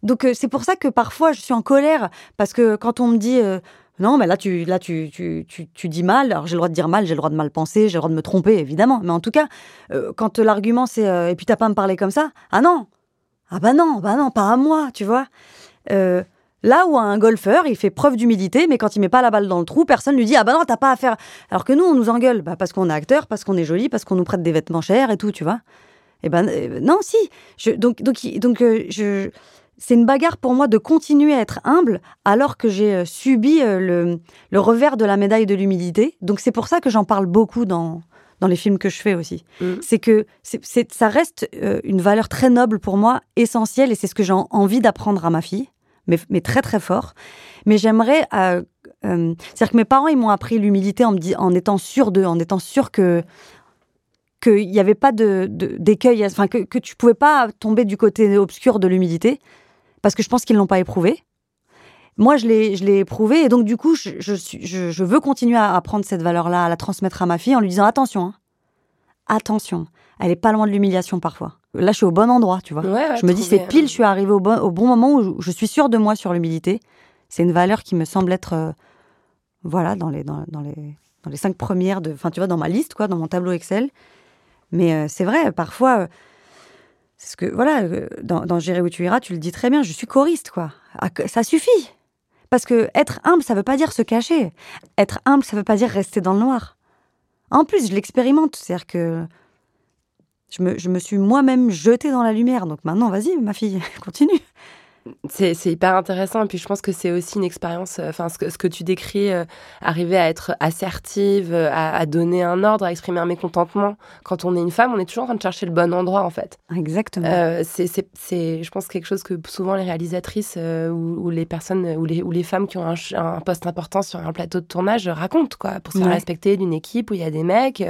Donc c'est pour ça que parfois je suis en colère parce que quand on me dit non mais là tu là tu tu, tu, tu dis mal, alors j'ai le droit de dire mal, j'ai le droit de mal penser, j'ai le droit de me tromper évidemment, mais en tout cas euh, quand l'argument c'est euh, et puis t'as pas à me parler comme ça, ah non, ah bah non, bah non, pas à moi, tu vois. Euh, Là où un golfeur, il fait preuve d'humilité, mais quand il met pas la balle dans le trou, personne lui dit ah bah non t'as pas à faire. Alors que nous on nous engueule, bah parce qu'on est acteur, parce qu'on est joli, parce qu'on nous prête des vêtements chers et tout, tu vois. Eh ben non si. Je, donc donc donc je c'est une bagarre pour moi de continuer à être humble alors que j'ai euh, subi euh, le, le revers de la médaille de l'humilité. Donc c'est pour ça que j'en parle beaucoup dans dans les films que je fais aussi. C'est que c'est, c'est- ça reste euh, une valeur très noble pour moi, essentielle, et c'est ce que j'ai en- envie d'apprendre à ma fille, mais, mais très très fort. Mais j'aimerais, euh, euh, c'est-à-dire que mes parents ils m'ont appris l'humilité en me dis- en étant sûr d'eux, en étant sûr que qu'il n'y avait pas de, de- d'écueil, enfin que, que tu pouvais pas tomber du côté obscur de l'humilité, parce que je pense qu'ils l'ont pas éprouvé. Moi, je l'ai, je l'ai éprouvé, et donc du coup, je, veux continuer à apprendre cette valeur-là, à la transmettre à ma fille, en lui disant attention, hein. attention, elle est pas loin de l'humiliation parfois. Là, je suis au bon endroit, tu vois. Ouais, ouais, je me dis, c'est pile, je suis arrivée au bon, au bon moment où je, suis sûre de moi sur l'humilité. C'est une valeur qui me semble être, euh, voilà, dans les, dans, dans les, dans les cinq premières, enfin, tu vois, dans ma liste, quoi, dans mon tableau Excel. Mais euh, c'est vrai, parfois, euh, c'est ce que, voilà, euh, dans, dans J'irai où tu iras, tu le dis très bien, je suis choriste, quoi. Ah, Ça suffit. Parce que être humble, ça veut pas dire se cacher. Être humble, ça veut pas dire rester dans le noir. En plus, je l'expérimente, c'est-à-dire que je je me suis moi-même jetée dans la lumière. Donc maintenant, vas-y, ma fille, continue. C'est hyper intéressant. Et puis, je pense que c'est aussi une expérience, euh, enfin, ce, que, ce que tu décris, euh, arriver à être assertive, euh, à, à donner un ordre, à exprimer un mécontentement. Quand on est une femme, on est toujours en train de chercher le bon endroit, en fait. Exactement. C'est, je pense, quelque chose que souvent les réalisatrices ou, ou les personnes ou les, ou les femmes qui ont un, poste important sur un plateau de tournage racontent, quoi, pour se faire Ouais. respecter d'une équipe où il y a des mecs.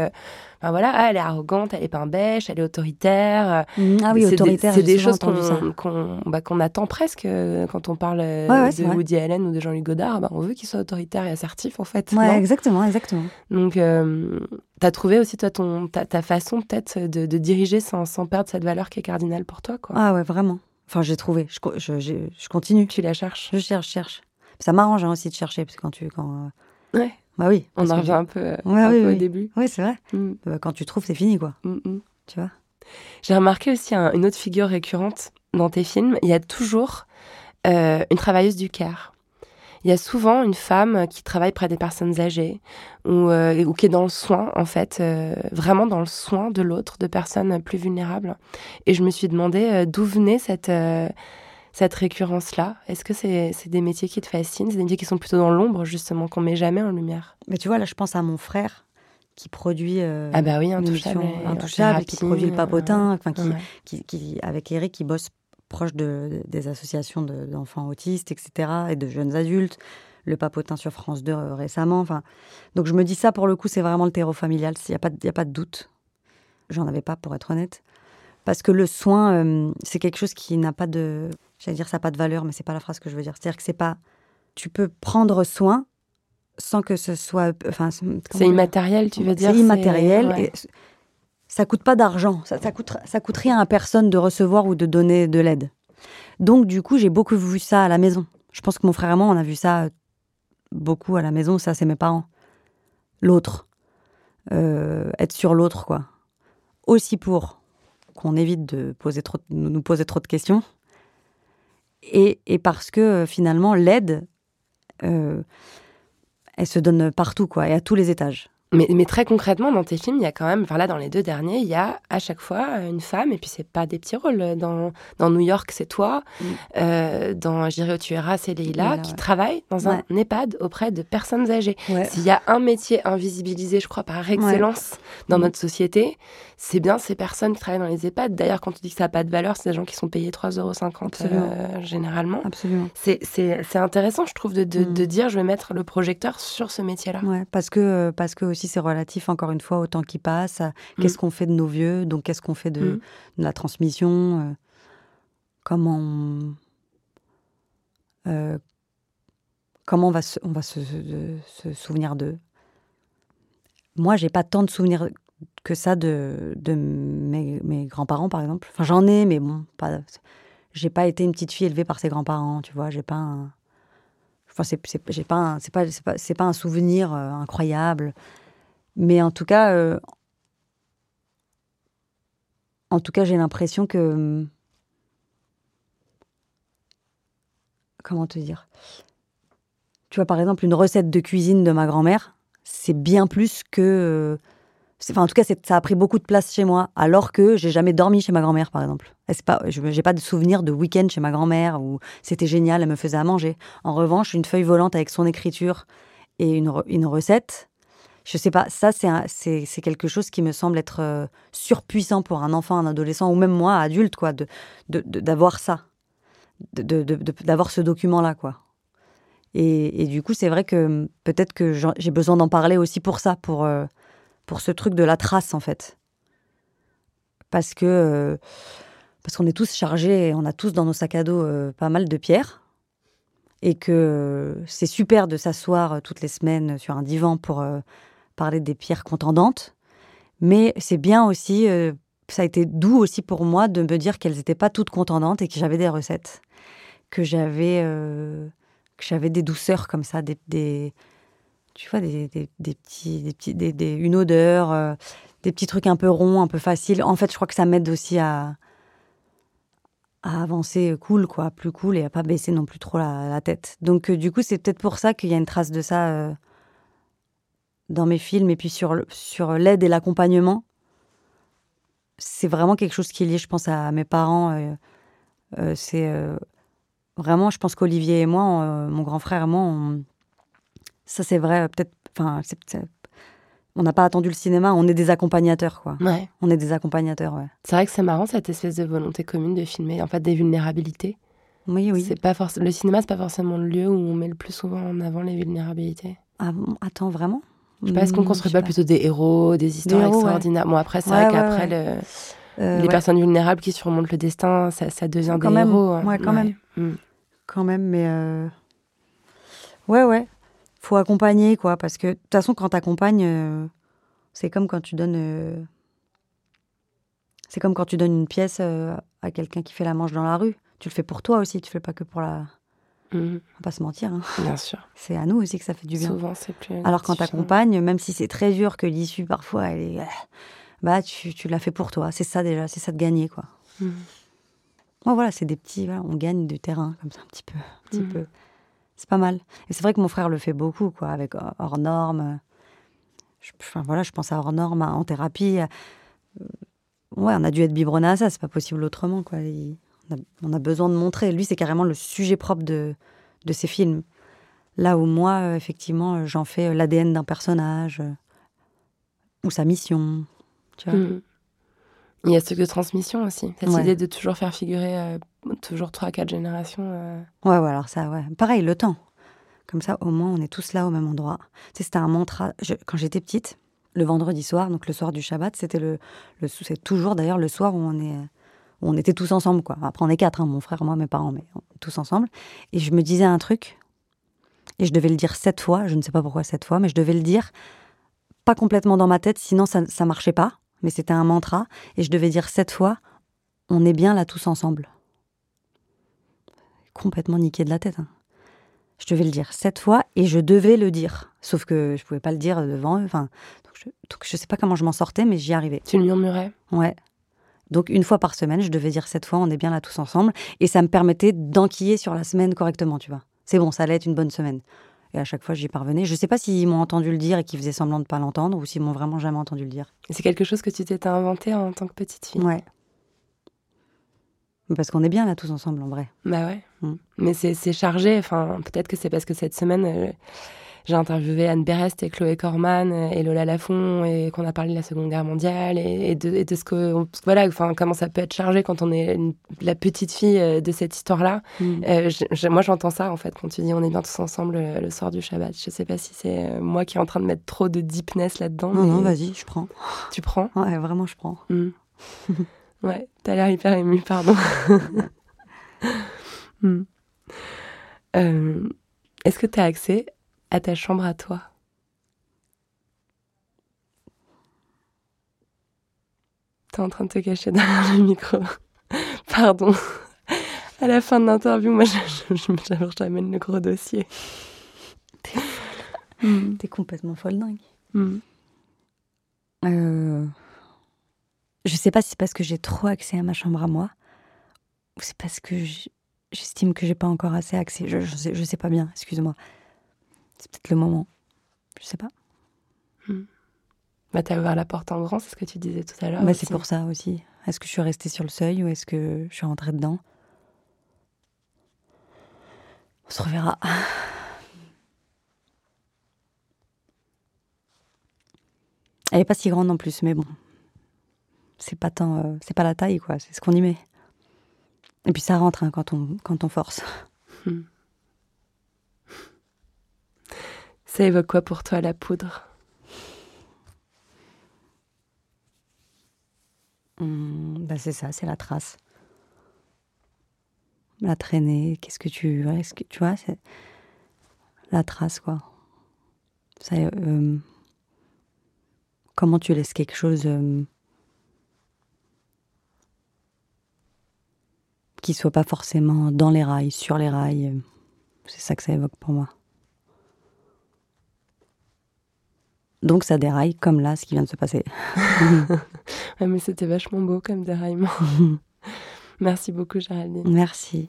Enfin voilà, ah, elle est arrogante, elle est pas un bêche, elle est autoritaire. Mm, ah oui, C'est des- autoritaire, C'est des choses qu'on, qu'on, bah, attend presque euh, quand on parle euh, Ouais, ouais, c'est de. Woody Allen ou de Jean-Luc Godard. Bah, on veut qu'ils soient autoritaires et assertifs, en fait. Ouais, exactement, exactement. Donc, euh, t'as trouvé aussi, toi, ton, ta, ta façon peut-être de, de diriger sans, sans perdre cette valeur qui est cardinale pour toi, quoi? Ah ouais, vraiment. Enfin, j'ai trouvé. Je, je, j'ai- je continue. Tu la cherches? Je cherche, je cherche. Ça m'arrange hein, aussi de chercher, parce que quand tu. Quand, euh, Ouais. Bah oui. On en revient un peu, euh, Ouais, un oui, peu au début. Oui, c'est vrai. Mm. Euh, Quand tu trouves, c'est fini, quoi. Mm, mm. Tu vois J'ai remarqué aussi un- une autre figure récurrente dans tes films. Il y a toujours euh, une travailleuse du care. Il y a souvent une femme qui travaille près des personnes âgées ou, euh, ou qui est dans le soin, en fait, euh, vraiment dans le soin de l'autre, de personnes plus vulnérables. Et je me suis demandé d'où venait cette, cette récurrence-là. Est-ce que c'est des métiers qui te fascinent? C'est des métiers qui sont plutôt dans l'ombre, justement, qu'on met jamais en lumière? Mais tu vois, là, je pense à mon frère qui produit euh, Ah bah oui, Intouchable qui produit le papotin, euh, enfin qui, ouais. qui, qui- avec Eric, qui bosse proche de, des associations de- d'enfants autistes, etc., et de jeunes adultes. Le papotin sur France 2 euh, récemment. Enfin, donc je me dis ça pour le coup, c'est vraiment le terreau familial. Il n'y a, pas de- y a pas de doute. J'en avais pas, pour être honnête. Parce que le soin, euh, c'est quelque chose qui n'a pas de. J'allais dire ça n'a pas de valeur, mais c'est pas la phrase que je veux dire. C'est-à-dire que c'est pas. Tu peux prendre soin sans que ce soit. Enfin, C'est immatériel, tu veux dire C'est immatériel. ouais. et ça coûte pas d'argent. Ça, ça, coûte, ça coûte rien à personne de recevoir ou de donner de l'aide. Donc, du coup, j'ai beaucoup vu ça à la maison. Je pense que mon frère et moi, on a vu ça beaucoup à la maison. Ça, c'est mes parents. L'autre. Euh, être sur l'autre, quoi. Aussi pour qu'on évite de poser trop, de nous poser trop de questions. Et, et parce que euh, finalement, l'aide, euh, elle se donne partout, quoi, et à tous les étages. Mais, mais très concrètement, dans tes films, il y a quand même, enfin là, dans les deux derniers, il y a à chaque fois une femme, et puis c'est pas des petits rôles. Dans, dans New York, c'est toi. Euh, dans J'irai où tu iras, c'est Leïla, Leïla, qui travaille dans un EHPAD auprès de personnes âgées. Ouais. S'il y a un métier invisibilisé, je crois, par excellence dans Mhm. notre société, c'est bien ces personnes qui travaillent dans les EHPAD. D'ailleurs, quand tu dis que ça n'a pas de valeur, c'est des gens qui sont payés 3,50 euros euh, généralement. Absolument. C'est- C'est c'est intéressant, je trouve, de, de, de dire je vais mettre le projecteur sur ce métier-là. Ouais, parce que, parce que aussi, c'est relatif, encore une fois, au temps qui passe. Qu'est-ce qu'on fait de nos vieux Donc, qu'est-ce qu'on fait de, Mm. de la transmission euh, Comment on, euh, comment on va se, on va se, se- se souvenir d'eux Moi, j'ai pas tant de souvenirs que ça de, de mes, mes grands-parents, par exemple. Enfin, j'en ai, mais bon, pas. J'ai pas été une petite fille élevée par ses grands-parents, tu vois. J'ai pas un. Enfin, c'est pas pas pas, pas un souvenir euh, incroyable, mais en tout cas, euh, en tout cas, j'ai l'impression que comment te dire? Tu vois, par exemple, une recette de cuisine de ma grand-mère, c'est bien plus que. euh, Enfin, en tout cas, ça a pris beaucoup de place chez moi, alors que j'ai jamais dormi chez ma grand-mère, par exemple. Pas, je n'ai pas de souvenir de week-end chez ma grand-mère où c'était génial, elle me faisait à manger. En revanche, une feuille volante avec son écriture et une, une recette, je sais pas, ça, c'est quelque chose qui me semble être euh, surpuissant pour un enfant, un adolescent, ou même moi, adulte, quoi, d'avoir ça, de- de- de- d'avoir ce document-là, quoi. Et, du coup, c'est vrai que peut-être que j'ai besoin d'en parler aussi pour ça, pour, euh, pour ce truc de la trace, en fait. Parce que euh, parce qu'on est tous chargés, on a tous dans nos sacs à dos euh, pas mal de pierres, et que euh, c'est super de s'asseoir toutes les semaines sur un divan pour parler des pierres contendantes, mais c'est bien aussi, ça a été doux aussi pour moi de me dire qu'elles n'étaient pas toutes contendantes et que j'avais des recettes, que j'avais euh, j'avais des douceurs comme ça, des- tu vois, des, des- petits, des petits, des- une odeur, euh, des petits trucs un peu ronds, un peu faciles. En fait, je crois que ça m'aide aussi à, à avancer cool, quoi, plus cool et à pas baisser non plus trop la, tête. Donc, euh, du coup, c'est peut-être pour ça qu'il y a une trace de ça euh, dans mes films et puis sur, sur l'aide et l'accompagnement. C'est vraiment quelque chose qui est lié, je pense, à mes parents. c'est vraiment, je pense qu'Olivier et moi, on, mon grand frère et moi, ça c'est vrai, peut-être, enfin, on n'a pas attendu le cinéma, on est des accompagnateurs, quoi. Ouais. On est des accompagnateurs, ouais. C'est vrai que c'est marrant cette espèce de volonté commune de filmer en fait des vulnérabilités. Oui, oui. C'est pas le cinéma, c'est pas forcément le lieu où on met le plus souvent en avant les vulnérabilités. Ah Attends, vraiment? Je sais pas, est-ce qu'on Hmm, construit pas plutôt des héros, des histoires héros, ouais. extraordinaires? Bon, après, c'est Ouais, vrai qu'après, le- Euh, les personnes vulnérables qui surmontent le destin, ça, ça devient Quand des même, héros. hein. ouais, quand même. Mm. Quand même, mais. euh, Ouais, ouais. Faut accompagner, quoi. Parce que, de toute façon, quand t'accompagnes, euh, c'est comme quand tu donnes. euh, C'est comme quand tu donnes une pièce euh, à quelqu'un qui fait la manche dans la rue. Tu le fais pour toi aussi, tu le fais pas que pour la. Mm. On va pas se mentir. hein. Bien sûr. C'est à nous aussi que ça fait du bien. Souvent, c'est plus. Alors quand gratifiant. t'accompagnes, même si c'est très dur, que l'issue parfois elle est, bah tu, tu l'as fait pour toi. C'est ça déjà, c'est ça de gagner quoi. Mm. Bon, voilà, c'est des petits, voilà, on gagne du terrain comme ça un petit peu, un petit Mhm. peu. C'est pas mal. Et c'est vrai que mon frère le fait beaucoup quoi, avec hors hors norme. Je, enfin, voilà, je pense à hors norme, à- en thérapie. euh, Ouais, on a dû être biberonné à ça, c'est pas possible autrement quoi. On, a, besoin de montrer. Lui, c'est carrément le sujet propre de, de ses films. Là où moi, euh, effectivement, euh, j'en fais euh, l'ADN d'un personnage euh, ou sa mission. Tu vois. Mm. Il y a ce truc de transmission aussi. Cette Ouais. idée de toujours faire figurer euh, toujours trois, quatre générations. euh, Ouais, ouais, alors ça, ouais. Pareil, le temps. Comme ça, au moins, on est tous là au même endroit. Tu sais, c'était un mantra. Je- quand j'étais petite, le vendredi soir, donc le soir du Shabbat, c'était le, le c'est toujours d'ailleurs le soir où on est, où on était tous ensemble, quoi. Après, on est quatre, hein, mon frère, moi, mes parents, mais tous ensemble. Et je me disais un truc, et je devais le dire sept fois. Je ne sais pas pourquoi sept fois, mais je devais le dire pas complètement dans ma tête, sinon ça, ça marchait pas. Mais c'était un mantra, et je devais dire sept fois, on est bien là tous ensemble. Complètement niqué de la tête. hein. Je devais le dire sept fois et je devais le dire. Sauf que je pouvais pas le dire devant eux. Enfin, donc je, donc je sais pas comment je m'en sortais, mais j'y arrivais. Tu le murmurais? Ouais. Donc une fois par semaine, je devais dire sept fois, on est bien là tous ensemble. Et ça me permettait d'enquiller sur la semaine correctement, tu vois. C'est bon, ça allait être une bonne semaine. Et à chaque fois, j'y parvenais. Je sais pas s'ils m'ont entendu le dire et qu'ils faisaient semblant de pas l'entendre ou s'ils m'ont vraiment jamais entendu le dire. C'est quelque chose que tu t'étais inventé en tant que petite fille. Ouais. Parce qu'on est bien là tous ensemble, en vrai. Bah ouais. Mm. Mais c'est c'est chargé. Enfin, peut-être que c'est parce que cette semaine, euh, j'ai interviewé Anne Berest et Chloé Corman et Lola Lafont et qu'on a parlé de la Seconde Guerre mondiale et, de, ce que voilà, enfin comment ça peut être chargé quand on est la petite fille euh, de cette histoire-là. Mm. Euh, moi, j'entends ça en fait quand tu dis on est bien tous ensemble euh, le, soir du Shabbat. Je sais pas si c'est moi qui est en train de mettre trop de deepness là-dedans. Non, non, vas-y, je prends. Tu prends? Ouais, vraiment, je prends. Mm. ouais, t'as l'air hyper ému, pardon. Mm. Est-ce que tu as accès à ta chambre à toi T'es en train de te cacher derrière le micro. Pardon. À la fin de l'interview, moi, je, le gros dossier. T'es hmm. complètement folle dingue. Hmm. Euh, je sais pas si c'est parce que j'ai trop accès à ma chambre à moi ou c'est parce que j'estime que j'ai pas encore assez accès. Je, je, sais, je sais pas bien, excuse-moi. C'est peut-être le moment. Je sais pas. Hmm. Bah, t'as ouvert la porte en grand, c'est ce que tu disais tout à l'heure. Bah, c'est pour ça aussi. Est-ce que je suis restée sur le seuil ou est-ce que je suis rentrée dedans? On se reverra. Elle est pas si grande en plus, mais bon. C'est pas tant, euh, c'est pas la taille quoi, c'est ce qu'on y met. Et puis ça rentre hein, quand on quand on force. Hmm. Ça évoque quoi pour toi la poudre? Bah C'est ça, c'est la trace. La traînée, qu'est-ce que tu. Tu vois, c'est la trace, quoi. Ça, euh, comment tu laisses quelque chose euh, qui soit pas forcément dans les rails, sur les rails. Euh, c'est ça que ça évoque pour moi. Donc ça déraille comme là, ce qui vient de se passer. ouais, mais c'était vachement beau comme déraillement. Merci beaucoup, Géraldine. Merci.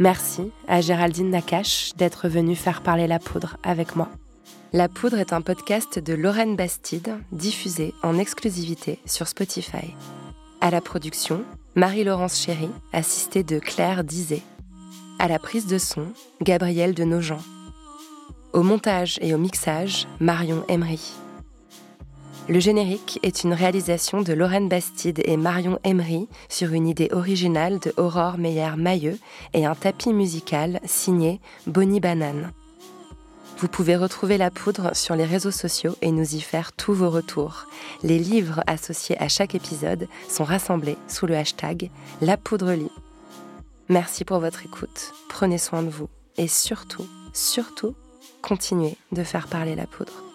Merci à Géraldine Nakache d'être venue faire parler la poudre avec moi. La poudre est un podcast de Lorraine Bastide, diffusé en exclusivité sur Spotify. À la production, Marie-Laurence Chéry, assistée de Claire Dizet. À la prise de son, Gabriel de Nogent. Au montage et au mixage, Marion Emery. Le générique est une réalisation de Lorraine Bastide et Marion Emery sur une idée originale de Aurore Meyer-Mailleux et un tapis musical signé Bonnie Banane. Vous pouvez retrouver la poudre sur les réseaux sociaux et nous y faire tous vos retours. Les livres associés à chaque épisode sont rassemblés sous le hashtag La Poudre. Merci pour votre écoute, prenez soin de vous et surtout, surtout, continuez de faire parler la poudre.